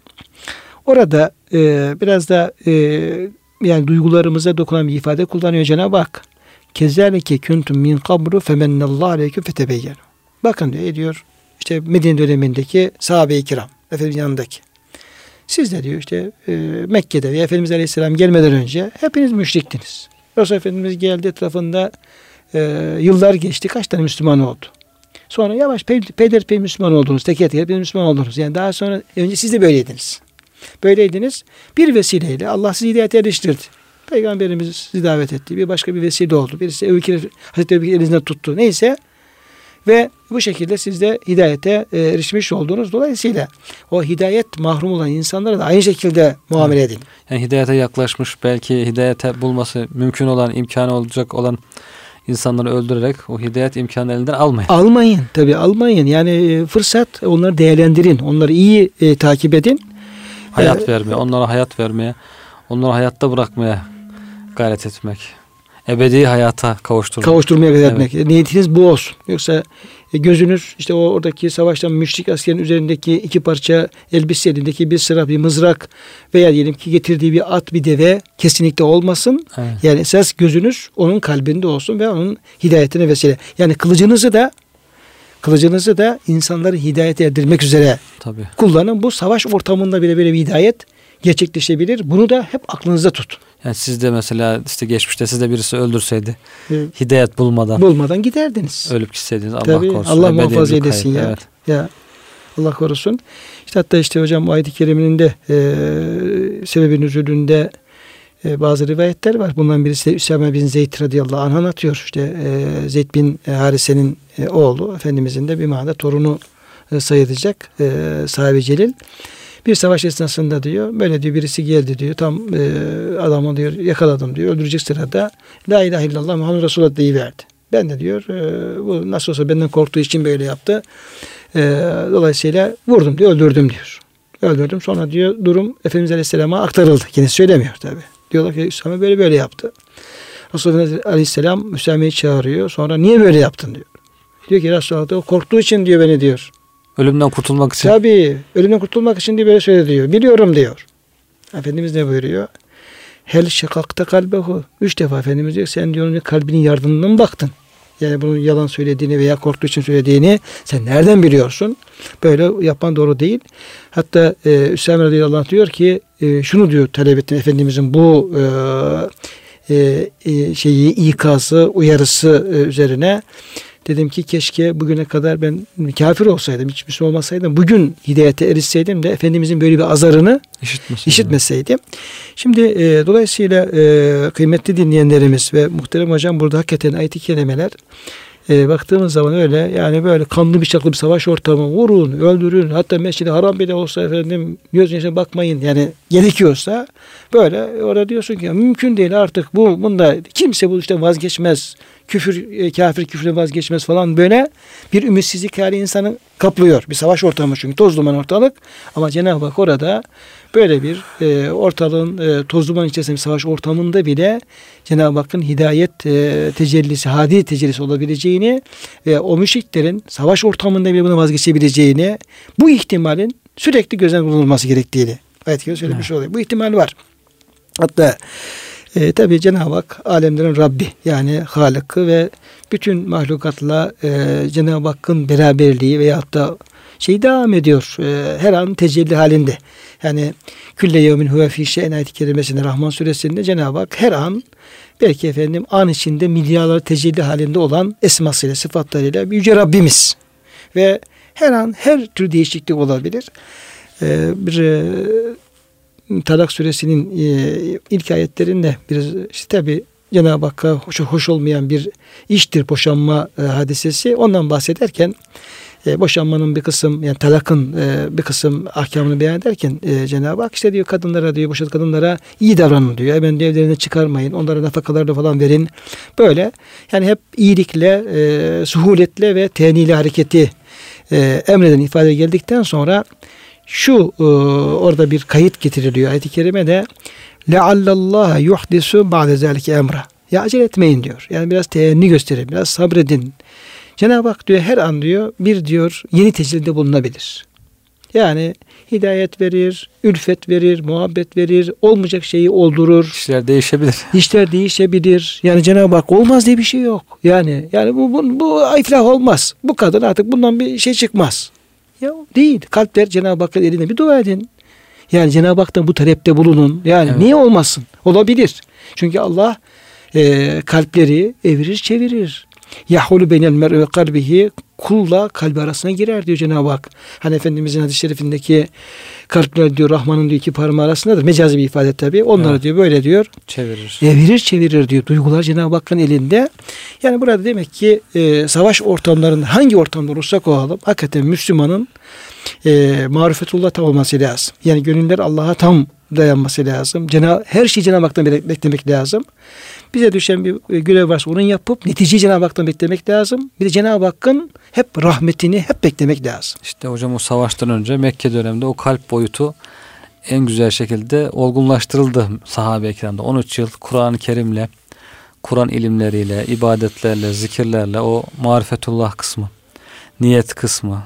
Orada e, biraz da e, yani duygularımıza dokunan bir ifade kullanıyor Cenab-ı Hak. Kezalike kuntum min kabru femennallahu aleyküm fetebeyyen. Bakın diyor, diyor işte Medine dönemindeki sahabe-i kiram Efendimiz yanındaki. Siz de diyor işte e, Mekke'de ve Efendimiz Aleyhisselam gelmeden önce hepiniz müşriktiniz. Resul Efendimiz geldi etrafında e, yıllar geçti. Kaç tane Müslüman oldu? Sonra yavaş peyderpey Müslüman oldunuz. Teker teker Müslüman oldunuz. Yani daha sonra önce siz de böyleydiniz. Böyleydiniz. Bir vesileyle Allah sizi hidayete eriştirdi. Peygamberimiz sizi davet etti. Bir başka bir vesile oldu. Birisi Ebu Bekir, Hazreti Ebu Bekir elinizden tuttu. Neyse ve bu şekilde siz de hidayete e, erişmiş olduğunuz dolayısıyla o hidayet mahrum olan insanlara da aynı şekilde muamele edin. Yani hidayete yaklaşmış belki hidayete bulması mümkün olan imkanı olacak olan insanları öldürerek o hidayet imkanı elinden almayın. Almayın tabi almayın. Yani e, fırsat onları değerlendirin. Onları iyi e, takip edin. Hayat ee, vermeye, onlara hayat vermeye, onları hayatta bırakmaya gayret etmek ebedi hayata kavuşturmak. Kavuşturmaya evet. etmek. Niyetiniz bu olsun. Yoksa e, gözünüz işte o oradaki savaştan müşrik askerin üzerindeki iki parça elbise elindeki bir sıra bir mızrak veya diyelim ki getirdiği bir at bir deve kesinlikle olmasın. Evet. Yani esas gözünüz onun kalbinde olsun ve onun hidayetine vesile. Yani kılıcınızı da kılıcınızı da insanları hidayet erdirmek üzere Tabii. kullanın. Bu savaş ortamında bile böyle bir hidayet gerçekleşebilir. Bunu da hep aklınızda tutun. Yani siz de mesela işte geçmişte sizde birisi öldürseydi evet. hidayet bulmadan bulmadan giderdiniz. Ölüp gitseydiniz Allah Tabii, korusun. Allah muhafaza edesin ya. Evet. Ya Allah korusun. İşte hatta işte hocam ayet-i kerimenin de e, sebebin üzülünde e, bazı rivayetler var. Bundan birisi de Üsame bin Zeyd radıyallahu anh anlatıyor. İşte e, Zeyd bin Harise'nin e, oğlu Efendimizin de bir manada torunu e, sayılacak e, sahibi Celil. Bir savaş esnasında diyor böyle diyor birisi geldi diyor tam e, adamı diyor yakaladım diyor öldürecek sırada La ilahe illallah Muhammed Resulullah deyiverdi. Ben de diyor e, bu nasıl olsa benden korktuğu için böyle yaptı. E, dolayısıyla vurdum diyor öldürdüm diyor. Öldürdüm sonra diyor durum Efendimiz Aleyhisselam'a aktarıldı. Kendisi söylemiyor tabi. Diyorlar ki Üsame böyle böyle yaptı. Resulullah Aleyhisselam Üsame'yi çağırıyor. Sonra niye böyle yaptın diyor. Diyor ki Resulullah korktuğu için diyor beni diyor. Ölümden kurtulmak için. Tabii. Ölümden kurtulmak için diye böyle söyledi diyor. Biliyorum diyor. Efendimiz ne buyuruyor? Hel şakakta kalbehu. Üç defa Efendimiz diyor sen diyor kalbinin yardımından baktın. Yani bunun yalan söylediğini veya korktuğu için söylediğini sen nereden biliyorsun? Böyle yapman doğru değil. Hatta e, Üsame radıyallahu anh diyor ki e, şunu diyor talep ettim Efendimizin bu e, e, e şeyi ikazı, uyarısı e, üzerine Dedim ki keşke bugüne kadar ben kafir olsaydım, hiç Müslüman olmasaydım, bugün hidayete erişseydim de Efendimizin böyle bir azarını İşitmeseydim. işitmeseydim. Şimdi e, dolayısıyla e, kıymetli dinleyenlerimiz ve muhterem hocam burada hakikaten ayet-i kelimeler e, baktığımız zaman öyle yani böyle kanlı bıçaklı bir savaş ortamı vurun, öldürün. Hatta mescid haram bile olsa efendim göz yaşına bakmayın. Yani gerekiyorsa böyle orada diyorsun ki mümkün değil artık bu bunda kimse bu işte vazgeçmez küfür, e, kafir küfürden vazgeçmez falan böyle bir ümitsizlik hali insanı kaplıyor. Bir savaş ortamı çünkü toz duman ortalık. Ama Cenab-ı Hak orada böyle bir e, ortalığın e, toz duman içerisinde bir savaş ortamında bile Cenab-ı Hakk'ın hidayet e, tecellisi, hadi tecellisi olabileceğini ve o müşriklerin savaş ortamında bile bunu vazgeçebileceğini bu ihtimalin sürekli gözden bulunması gerektiğini ayet-i söylemiş oluyor. Bu ihtimal var. Hatta E, Tabi Cenab-ı Hak alemlerin Rabbi yani Halık'ı ve bütün mahlukatla e, Cenab-ı Hakk'ın beraberliği veyahut da şey devam ediyor. E, her an tecelli halinde. Yani külle yevmin huve fi şeyin ayet-i kerimesinde Rahman suresinde Cenab-ı Hak her an belki efendim an içinde milyarlar tecelli halinde olan esmasıyla sıfatlarıyla yüce Rabbimiz. Ve her an her tür değişiklik olabilir. Ee, bir e, Talak suresinin e, ilk ayetlerinde biraz işte tabi Cenab-ı Hakk'a hoş, hoş olmayan bir iştir boşanma e, hadisesi. Ondan bahsederken e, boşanmanın bir kısım yani talakın e, bir kısım ahkamını beyan ederken e, Cenab-ı Hak işte diyor kadınlara diyor boşadığı kadınlara iyi davranın diyor. Hemen diyor evlerine çıkarmayın. Onlara nafakalarını falan verin. Böyle yani hep iyilikle, e, suhuletle ve tenili hareketi e, emreden ifade geldikten sonra şu e, orada bir kayıt getiriliyor ayet-i kerimede leallallaha yuhdisu ba'de zelike emra. Ya acele etmeyin diyor. Yani biraz teenni gösterin, biraz sabredin. Cenab-ı Hak diyor her an diyor bir diyor yeni tecrübede bulunabilir. Yani hidayet verir, ülfet verir, muhabbet verir, olmayacak şeyi oldurur. İşler değişebilir. İşler değişebilir. Yani Cenab-ı Hak olmaz diye bir şey yok. Yani yani bu bu, bu iflah olmaz. Bu kadın artık bundan bir şey çıkmaz. Ya değil. Kalpler Cenab-ı Hakk'ın eline bir dua edin. Yani Cenab-ı Hak'tan bu talepte bulunun. Yani evet. niye olmasın? Olabilir. Çünkü Allah e, kalpleri evirir çevirir. Yahulu beynel mer'u ve kalbihi kulla kalbi arasına girer diyor Cenab-ı Hak. Hani Efendimizin hadis-i şerifindeki kalpler diyor Rahman'ın diyor iki parmağı arasındadır. Mecazi bir ifade tabi. Onları evet. diyor böyle diyor. Çevirir. Evirir çevirir diyor. Duygular Cenab-ı Hakk'ın elinde. Yani burada demek ki e, savaş ortamlarında hangi ortamda olursak olalım hakikaten Müslümanın e, marifetullah olması lazım. Yani gönüller Allah'a tam dayanması lazım. Cenab her şeyi Cenab-ı Hak'tan beklemek lazım. Bize düşen bir e, görev varsa onu yapıp neticeyi Cenab-ı Hak'tan beklemek lazım. Bir de Cenab-ı Hakk'ın hep rahmetini hep beklemek lazım. İşte hocam o savaştan önce Mekke döneminde o kalp boyutu en güzel şekilde olgunlaştırıldı sahabe ekranda. 13 yıl Kur'an-ı Kerim'le, Kur'an ilimleriyle, ibadetlerle, zikirlerle o marifetullah kısmı, niyet kısmı,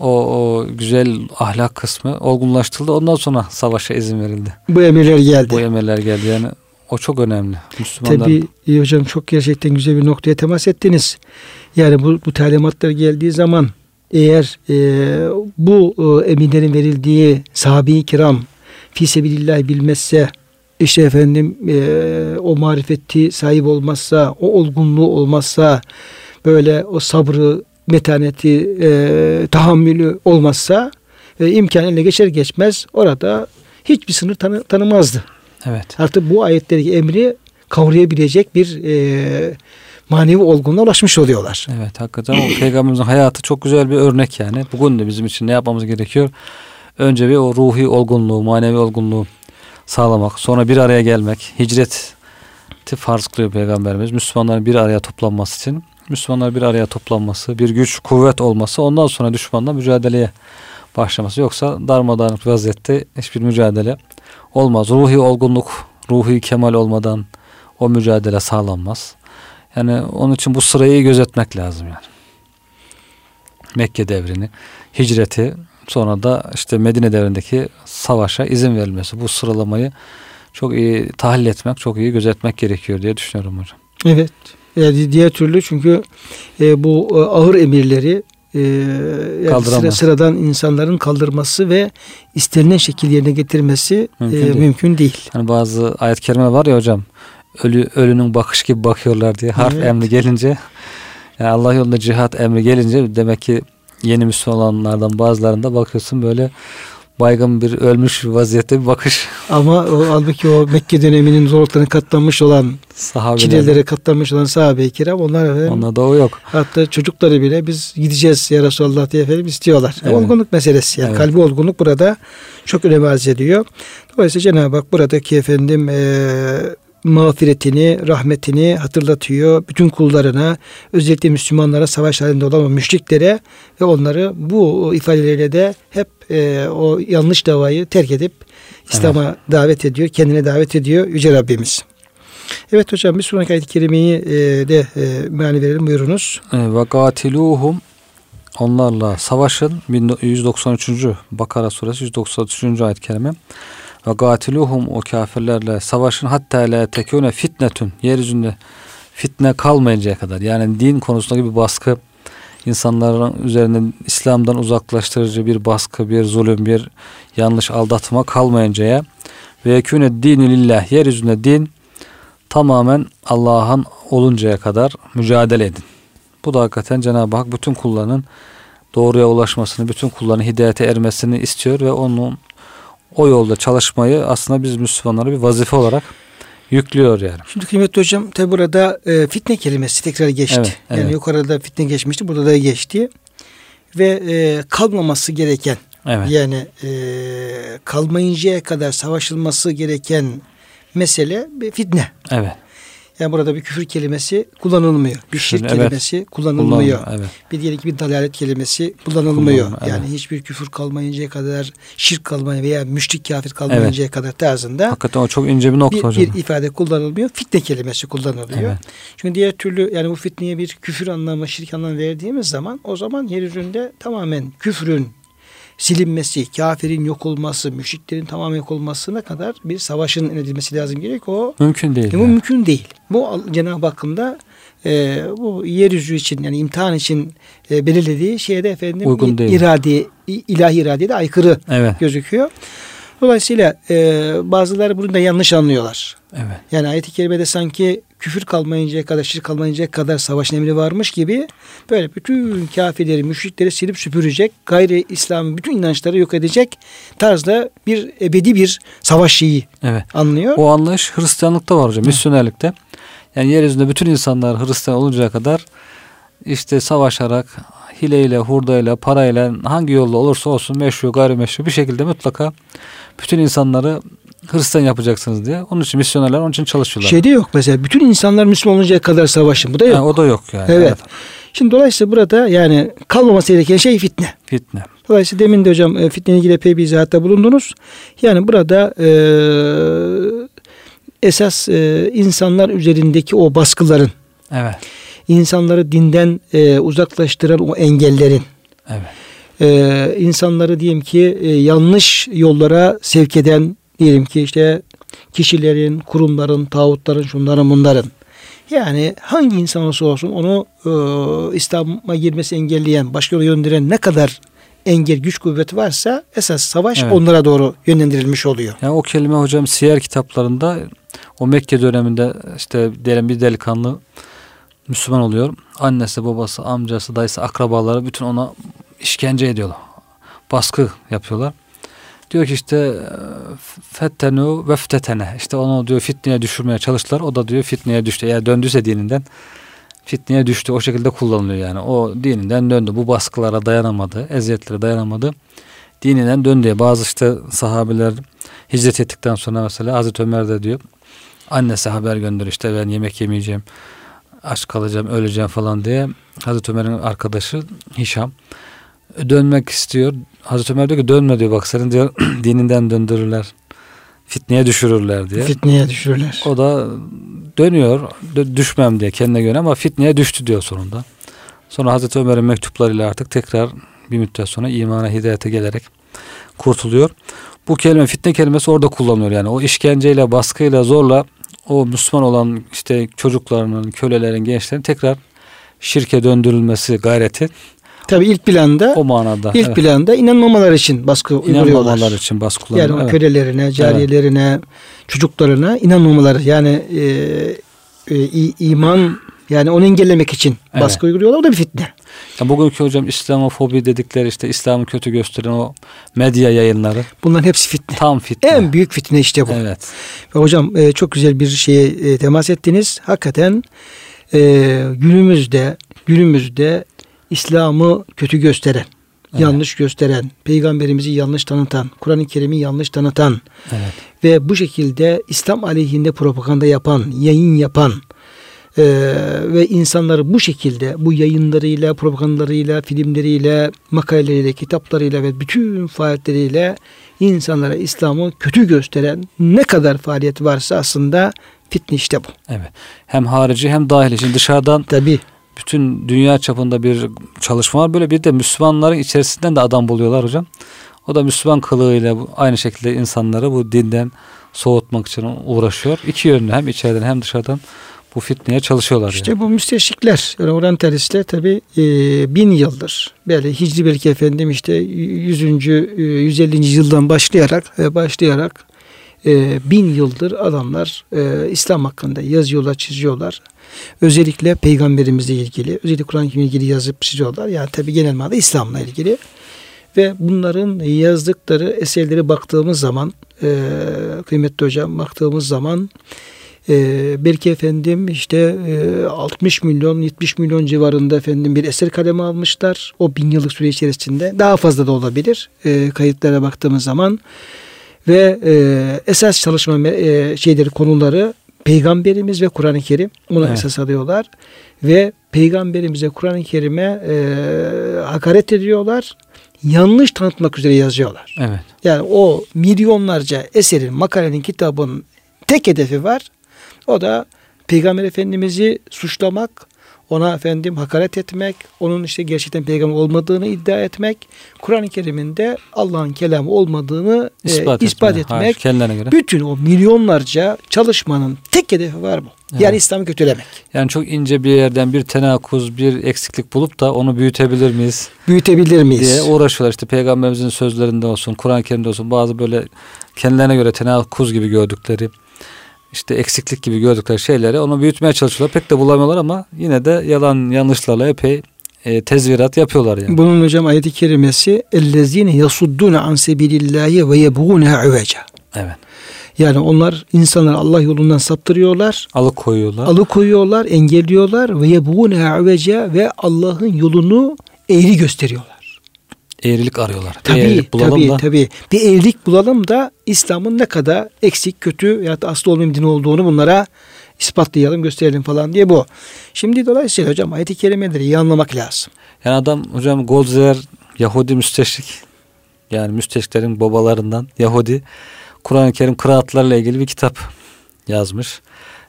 o, o güzel ahlak kısmı olgunlaştırıldı. Ondan sonra savaşa izin verildi. Bu emirler geldi. Bu emirler geldi. Yani o çok önemli. Müslümanlar... Tabii iyi hocam çok gerçekten güzel bir noktaya temas ettiniz. Yani bu, bu talimatlar geldiği zaman eğer e, bu e, emirlerin verildiği sahabi kiram fisebilillah bilmezse işte efendim e, o marifeti sahip olmazsa o olgunluğu olmazsa böyle o sabrı metaneti e, tahammülü olmazsa e, imkan eline geçer geçmez orada hiçbir sınır tanı, tanımazdı. Evet. Artık bu ayetteki emri kavrayabilecek bir e, manevi olgunluğa ulaşmış oluyorlar. Evet hakikaten o peygamberimizin hayatı çok güzel bir örnek yani. Bugün de bizim için ne yapmamız gerekiyor? Önce bir o ruhi olgunluğu, manevi olgunluğu sağlamak. Sonra bir araya gelmek. Hicret farz kılıyor peygamberimiz. Müslümanların bir araya toplanması için. Müslümanlar bir araya toplanması, bir güç, kuvvet olması ondan sonra düşmanla mücadeleye başlaması. Yoksa darmadağınık vaziyette hiçbir mücadele olmaz. Ruhi olgunluk, ruhi kemal olmadan o mücadele sağlanmaz. Yani onun için bu sırayı gözetmek lazım yani. Mekke devrini, hicreti, sonra da işte Medine devrindeki savaşa izin verilmesi. Bu sıralamayı çok iyi tahlil etmek, çok iyi gözetmek gerekiyor diye düşünüyorum hocam. Evet. Yani diğer türlü çünkü e, bu e, ağır emirleri e, yani sıra, sıradan insanların kaldırması ve istenilen şekil yerine getirmesi mümkün, e, değil. mümkün değil. Hani bazı ayet kerime var ya hocam ölü ölünün bakış gibi bakıyorlar diye harf evet. emri gelince yani Allah yolunda cihat emri gelince demek ki yeni Müslümanlardan bazılarında bakıyorsun böyle baygın bir ölmüş vaziyette bir bakış. Ama o, halbuki o Mekke döneminin zorluklarına katlanmış olan Sahabeler. çilelere katlanmış olan sahabe-i kiram onlar efendim. Onda da o yok. Hatta çocukları bile biz gideceğiz ya Resulallah diye efendim istiyorlar. Evet. Olgunluk meselesi yani evet. kalbi olgunluk burada çok önem arz ediyor. Dolayısıyla Cenab-ı Hak buradaki efendim eee mağfiretini, rahmetini hatırlatıyor. Bütün kullarına, özellikle Müslümanlara, savaş halinde olan o müşriklere ve onları bu ifadeleriyle de hep e, o yanlış davayı terk edip İslam'a evet. davet ediyor, kendine davet ediyor Yüce Rabbimiz. Evet hocam bir sonraki ayet-i kerimeyi e, de e, meali verelim buyurunuz. E, ve gatiluhum onlarla savaşın 193. Bakara suresi 193. ayet-i kerime. Ve gatiluhum o kafirlerle savaşın hatta la tekune fitnetun yeryüzünde fitne kalmayıncaya kadar. Yani din konusundaki bir baskı insanların üzerinde İslam'dan uzaklaştırıcı bir baskı, bir zulüm, bir yanlış aldatma kalmayıncaya ve yekûne dini lillah yeryüzünde din tamamen Allah'ın oluncaya kadar mücadele edin. Bu da hakikaten Cenab-ı Hak bütün kullarının doğruya ulaşmasını, bütün kulların hidayete ermesini istiyor ve onun o yolda çalışmayı aslında biz Müslümanlara bir vazife olarak yüklüyor yani. Şimdi kıymetli hocam tabi burada e, fitne kelimesi tekrar geçti. Evet, yani evet. yukarıda fitne geçmişti burada da geçti. Ve e, kalmaması gereken Evet. yani e, kalmayıncaya kadar savaşılması gereken mesele bir fitne. Evet. Yani burada bir küfür kelimesi kullanılmıyor. Bir şirk evet. kelimesi kullanılmıyor. Kullanım, Evet. Bir diyelim ki bir dalalet kelimesi kullanılmıyor. Kullanılmıyor, evet. Yani hiçbir küfür kalmayıncaya kadar şirk kalmayı veya müşrik kafir kalmayıncaya kadar tarzında Hakikaten o çok ince bir nokta bir, hocam. bir ifade kullanılmıyor. Fitne kelimesi kullanılıyor. Evet. Çünkü diğer türlü yani bu fitneye bir küfür anlamı, şirk anlamı verdiğimiz zaman o zaman yeryüzünde tamamen küfrün silinmesi, kafirin yok olması, müşriklerin tamamen yok olmasına kadar bir savaşın edilmesi lazım gerek. O Mümkün değil. bu yani. mümkün değil. Bu Cenab-ı Hakk'ın da e, bu yeryüzü için yani imtihan için e, belirlediği şeyde efendim Uygun değil. irade, i- ilahi iradeye de aykırı Evet. gözüküyor. Dolayısıyla e, bazıları bunu da yanlış anlıyorlar. Evet. Yani ayet-i kerimede sanki küfür kalmayıncaya kadar, şirk kalmayıncaya kadar savaşın emri varmış gibi böyle bütün kafirleri, müşrikleri silip süpürecek, gayri İslam'ın bütün inançları yok edecek tarzda bir ebedi bir savaş şeyi Evet. anlıyor. O anlayış Hristiyanlıkta var hocam. Misyonerlikte. Yani yeryüzünde bütün insanlar Hristiyan oluncaya kadar işte savaşarak hileyle, hurdayla, parayla hangi yolla olursa olsun meşru, gayrimeşru bir şekilde mutlaka bütün insanları Hristiyan yapacaksınız diye. Onun için misyonerler onun için çalışıyorlar. Şeyde yok mesela bütün insanlar Müslüman oluncaya kadar savaşın. Bu da yok. Ha, o da yok yani. Evet. Şimdi dolayısıyla burada yani kalmaması gereken şey fitne. Fitne. Dolayısıyla demin de hocam e, fitneyle ilgili epey bir izahatta bulundunuz. Yani burada e, esas e, insanlar üzerindeki o baskıların, Evet. insanları dinden e, uzaklaştıran o engellerin, Evet. e, insanları diyelim ki e, yanlış yollara sevk eden diyelim ki işte kişilerin, kurumların, tağutların, şunların bunların. Yani hangi insan olursa olsun onu e, İslam'a girmesi engelleyen, başka yola yönlendiren ne kadar engel, güç, kuvvet varsa esas savaş Evet. onlara doğru yönlendirilmiş oluyor. Yani o kelime hocam siyer kitaplarında o Mekke döneminde işte diyelim bir delikanlı Müslüman oluyor. Annesi, babası, amcası, dayısı, akrabaları bütün ona işkence ediyorlar. Baskı yapıyorlar. Diyor ki işte fettenu veftetene. İşte onu diyor fitneye düşürmeye çalıştılar. O da diyor fitneye düştü. Eğer döndüyse dininden fitneye düştü. O şekilde kullanılıyor yani. O dininden döndü. Bu baskılara dayanamadı. Eziyetlere dayanamadı. Dininden döndü. Bazı işte sahabeler hicret ettikten sonra mesela Hazreti Ömer de diyor annesi haber gönder işte ben yemek yemeyeceğim aç kalacağım öleceğim falan diye Hazreti Ömer'in arkadaşı Hişam dönmek istiyor. Hazreti Ömer diyor ki dönme diyor bak senin diyor dininden döndürürler. Fitneye düşürürler diye. Fitneye düşürürler. O da dönüyor dö- düşmem diye kendine göre ama fitneye düştü diyor sonunda. Sonra Hazreti Ömer'in mektuplarıyla artık tekrar bir müddet sonra imana hidayete gelerek kurtuluyor. Bu kelime fitne kelimesi orada kullanılıyor yani o işkenceyle baskıyla zorla o Müslüman olan işte çocuklarının, kölelerin, gençlerin tekrar şirke döndürülmesi gayreti Tabii ilk planda o manada. ilk evet. planda inanmamalar için baskı uyguluyorlar. İnanmamalar için baskı Yani kullanılıyor. o evet. kölelerine, cariyelerine, çocuklarına inanmamaları yani e, e, iman yani onu engellemek için Evet. baskı uyguluyorlar. O da bir fitne. Ya bugünkü hocam İslamofobi dedikleri işte İslam'ı kötü gösteren o medya yayınları Bunların hepsi fitne. tam fitne. En büyük fitne işte bu. Evet. Ve hocam e, çok güzel bir şeye e, temas ettiniz. Hakikaten e, günümüzde günümüzde İslam'ı kötü gösteren, Evet. yanlış gösteren, peygamberimizi yanlış tanıtan, Kur'an-ı Kerim'i yanlış tanıtan Evet. ve bu şekilde İslam aleyhinde propaganda yapan, yayın yapan e, ve insanları bu şekilde bu yayınlarıyla, propagandalarıyla, filmleriyle, makaleleriyle, kitaplarıyla ve bütün faaliyetleriyle insanlara İslam'ı kötü gösteren ne kadar faaliyet varsa aslında fitne işte bu. Evet. Hem harici hem dahili. Şimdi dışarıdan Tabi bütün dünya çapında bir çalışma var. Böyle bir de Müslümanların içerisinden de adam buluyorlar hocam. O da Müslüman kılığıyla aynı şekilde insanları bu dinden soğutmak için uğraşıyor. İki yönlü hem içeriden hem dışarıdan bu fitneye çalışıyorlar. İşte yani. bu müsteşrikler, yani oryantalistler tabi e, bin yıldır böyle Hicri belki efendim işte 100. 150. yıldan başlayarak ve başlayarak e, bin yıldır adamlar e, İslam hakkında yazıyorlar, çiziyorlar. Özellikle peygamberimizle ilgili, özellikle Kur'an ile ilgili yazıp çiziyorlar. Yani tabi genel manada İslam'la ilgili. Ve bunların yazdıkları eserlere baktığımız zaman, e, kıymetli hocam baktığımız zaman e, belki efendim işte e, 60 milyon 70 milyon civarında efendim bir eser kalemi almışlar. O bin yıllık süre içerisinde daha fazla da olabilir e, kayıtlara baktığımız zaman ve e, esas çalışma e, şeyleri konuları Peygamberimiz ve Kur'an-ı Kerim ona evet. esas alıyorlar ve Peygamberimize Kur'an-ı Kerim'e e, hakaret ediyorlar. Yanlış tanıtmak üzere yazıyorlar. Evet. Yani o milyonlarca eserin, makalenin, kitabın tek hedefi var. O da Peygamber Efendimiz'i suçlamak, ona efendim hakaret etmek, onun işte gerçekten peygamber olmadığını iddia etmek, Kur'an-ı Kerim'inde Allah'ın kelamı olmadığını ispat, e, ispat etmek. kendilerine göre. Bütün o milyonlarca çalışmanın tek hedefi var bu. Evet. Yani İslam'ı kötülemek. Yani çok ince bir yerden bir tenakuz, bir eksiklik bulup da onu büyütebilir miyiz? Büyütebilir miyiz? diye uğraşıyorlar. İşte peygamberimizin sözlerinde olsun, Kur'an-ı Kerim'de olsun bazı böyle kendilerine göre tenakuz gibi gördükleri işte eksiklik gibi gördükleri şeyleri onu büyütmeye çalışıyorlar. Pek de bulamıyorlar ama yine de yalan yanlışlarla epey e, tezvirat yapıyorlar yani. Bunun hocam ayeti kerimesi ellezine yasuddune an sebilillahi ve yebğuneha üveca. Evet. Yani onlar insanları Allah yolundan saptırıyorlar. Alıkoyuyorlar. Alıkoyuyorlar, engelliyorlar ve yebğuneha üveca ve Allah'ın yolunu eğri gösteriyorlar eğrilik arıyorlar. Tabii, eğrilik bulalım tabii, da. tabii. Bir eğrilik bulalım da İslam'ın ne kadar eksik, kötü ya da aslı olmayan din olduğunu bunlara ispatlayalım, gösterelim falan diye bu. Şimdi dolayısıyla hocam ayet-i kerimeleri iyi anlamak lazım. Yani adam hocam Goldziher Yahudi müsteşrik yani müsteşriklerin babalarından Yahudi Kur'an-ı Kerim kıraatlarla ilgili bir kitap yazmış.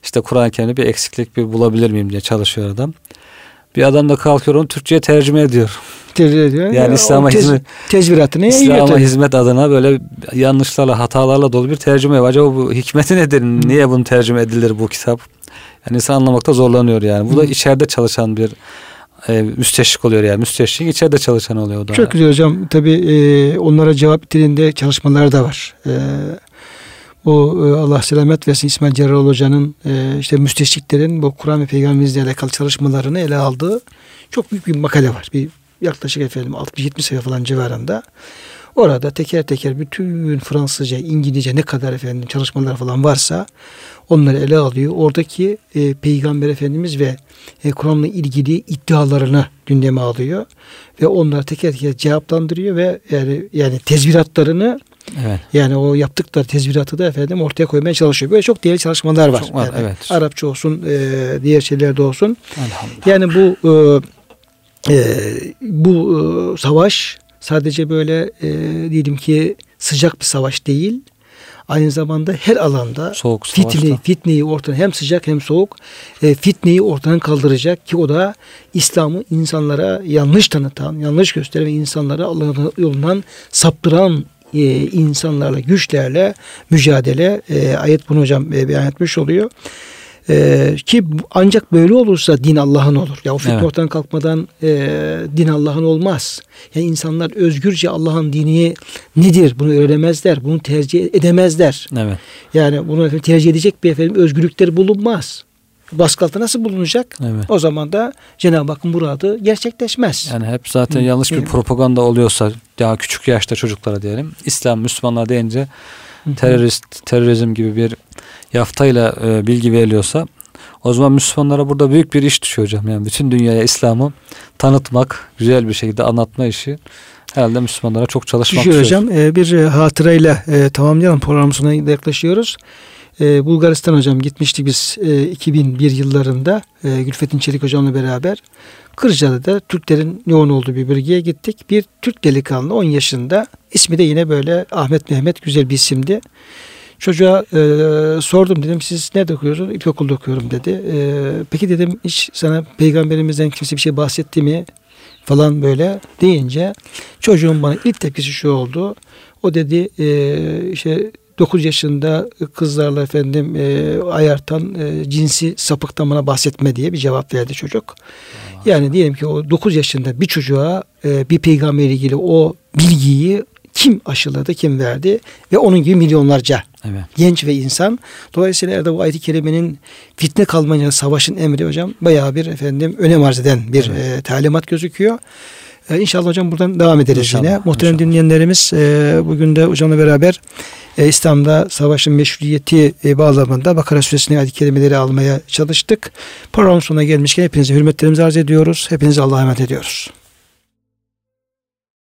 İşte Kur'an-ı Kerim'de bir eksiklik bir bulabilir miyim diye çalışıyor adam. Bir adam da kalkıyor onu Türkçe'ye tercüme ediyor. Tercüme ediyor. Yani ya, İslam'a tez, hizmet tezviratını İslam'a hizmet adına böyle yanlışlarla, hatalarla dolu bir tercüme. Acaba bu hikmeti nedir? Niye bunu tercüme edilir bu kitap? Yani insan anlamakta zorlanıyor yani. Bu da içeride çalışan bir e, müsteşrik oluyor yani. Müsteşrik içeride çalışan oluyor o da. Çok güzel hocam. Tabi e, onlara cevap niteliğinde çalışmalar da var. E, bu e, Allah selamet versin İsmail Cerrahol Hoca'nın e, işte müsteşriklerin bu Kur'an ve Peygamberimizle alakalı çalışmalarını ele aldığı çok büyük bir makale var. Bir yaklaşık efendim 60-70 sayfa falan civarında. Orada teker teker bütün Fransızca, İngilizce ne kadar efendim çalışmalar falan varsa onları ele alıyor. Oradaki e, Peygamber Efendimiz ve e, Kur'an'la ilgili iddialarını gündeme alıyor ve onları teker teker cevaplandırıyor ve yani yani tezviratlarını Evet. Yani o yaptıkları tezviratı da efendim ortaya koymaya çalışıyor. Böyle çok değerli çalışmalar var. Çok var yani evet. Arapça olsun, e, diğer şeylerde olsun. Yani bu e, e, bu e, savaş sadece böyle e, diyelim ki sıcak bir savaş değil. Aynı zamanda her alanda soğuk fitne, fitneyi ortadan hem sıcak hem soğuk e, fitneyi ortadan kaldıracak ki o da İslam'ı insanlara yanlış tanıtan, yanlış gösteren ve insanları Allah'ın yolundan saptıran e, insanlarla, güçlerle mücadele e, ayet bunu hocam e, beyan etmiş oluyor. Ee, ki ancak böyle olursa din Allah'ın olur. Ya o fitne evet. ortadan kalkmadan e, din Allah'ın olmaz. Yani insanlar özgürce Allah'ın dini nedir bunu öğrenemezler. Bunu tercih edemezler. Evet. Yani bunu efendim, tercih edecek bir efendim özgürlükleri bulunmaz. Baskı altı nasıl bulunacak? Evet. O zaman da Cenab-ı Hakk'ın muradı gerçekleşmez. Yani hep zaten yanlış bir propaganda oluyorsa daha küçük yaşta çocuklara diyelim. İslam, Müslümanlar deyince terörist, terörizm gibi bir yaftayla e, bilgi veriliyorsa o zaman Müslümanlara burada büyük bir iş düşüyor hocam. Yani bütün dünyaya İslam'ı tanıtmak, güzel bir şekilde anlatma işi herhalde Müslümanlara çok çalışmak düşüyor. hocam. E, bir e, hatırayla e, tamamlayalım programın sonuna yaklaşıyoruz. E, Bulgaristan hocam gitmiştik biz e, 2001 yıllarında e, Gülfettin Çelik hocamla beraber. Kırcalı'da Türklerin yoğun olduğu bir bölgeye gittik. Bir Türk delikanlı 10 yaşında ismi de yine böyle Ahmet Mehmet güzel bir isimdi. Çocuğa e, sordum dedim siz ne okuyorsunuz? İlkokulda okuyorum dedi. E, peki dedim hiç sana peygamberimizden kimse bir şey bahsetti mi? Falan böyle deyince Çocuğun bana ilk tepkisi şu oldu. O dedi e, işte 9 yaşında kızlarla efendim e, ayartan e, cinsi sapıktan bana bahsetme diye bir cevap verdi çocuk. Yani diyelim ki o 9 yaşında bir çocuğa e, bir peygamberle ilgili o bilgiyi kim aşıladı, kim verdi ve onun gibi milyonlarca evet. genç ve insan. Dolayısıyla Erda bu ayet-i kerimenin fitne kalmaya savaşın emri hocam bayağı bir efendim önem arz eden bir evet. e, talimat gözüküyor. E, inşallah hocam buradan devam ederiz inşallah, yine. Muhterem inşallah. dinleyenlerimiz e, bugün de hocamla beraber e, İslam'da savaşın meşruiyeti e, bağlamında Bakara suresinin ayet kelimeleri almaya çalıştık. Program sonuna gelmişken hepinize hürmetlerimizi arz ediyoruz. Hepinize Allah'a emanet ediyoruz.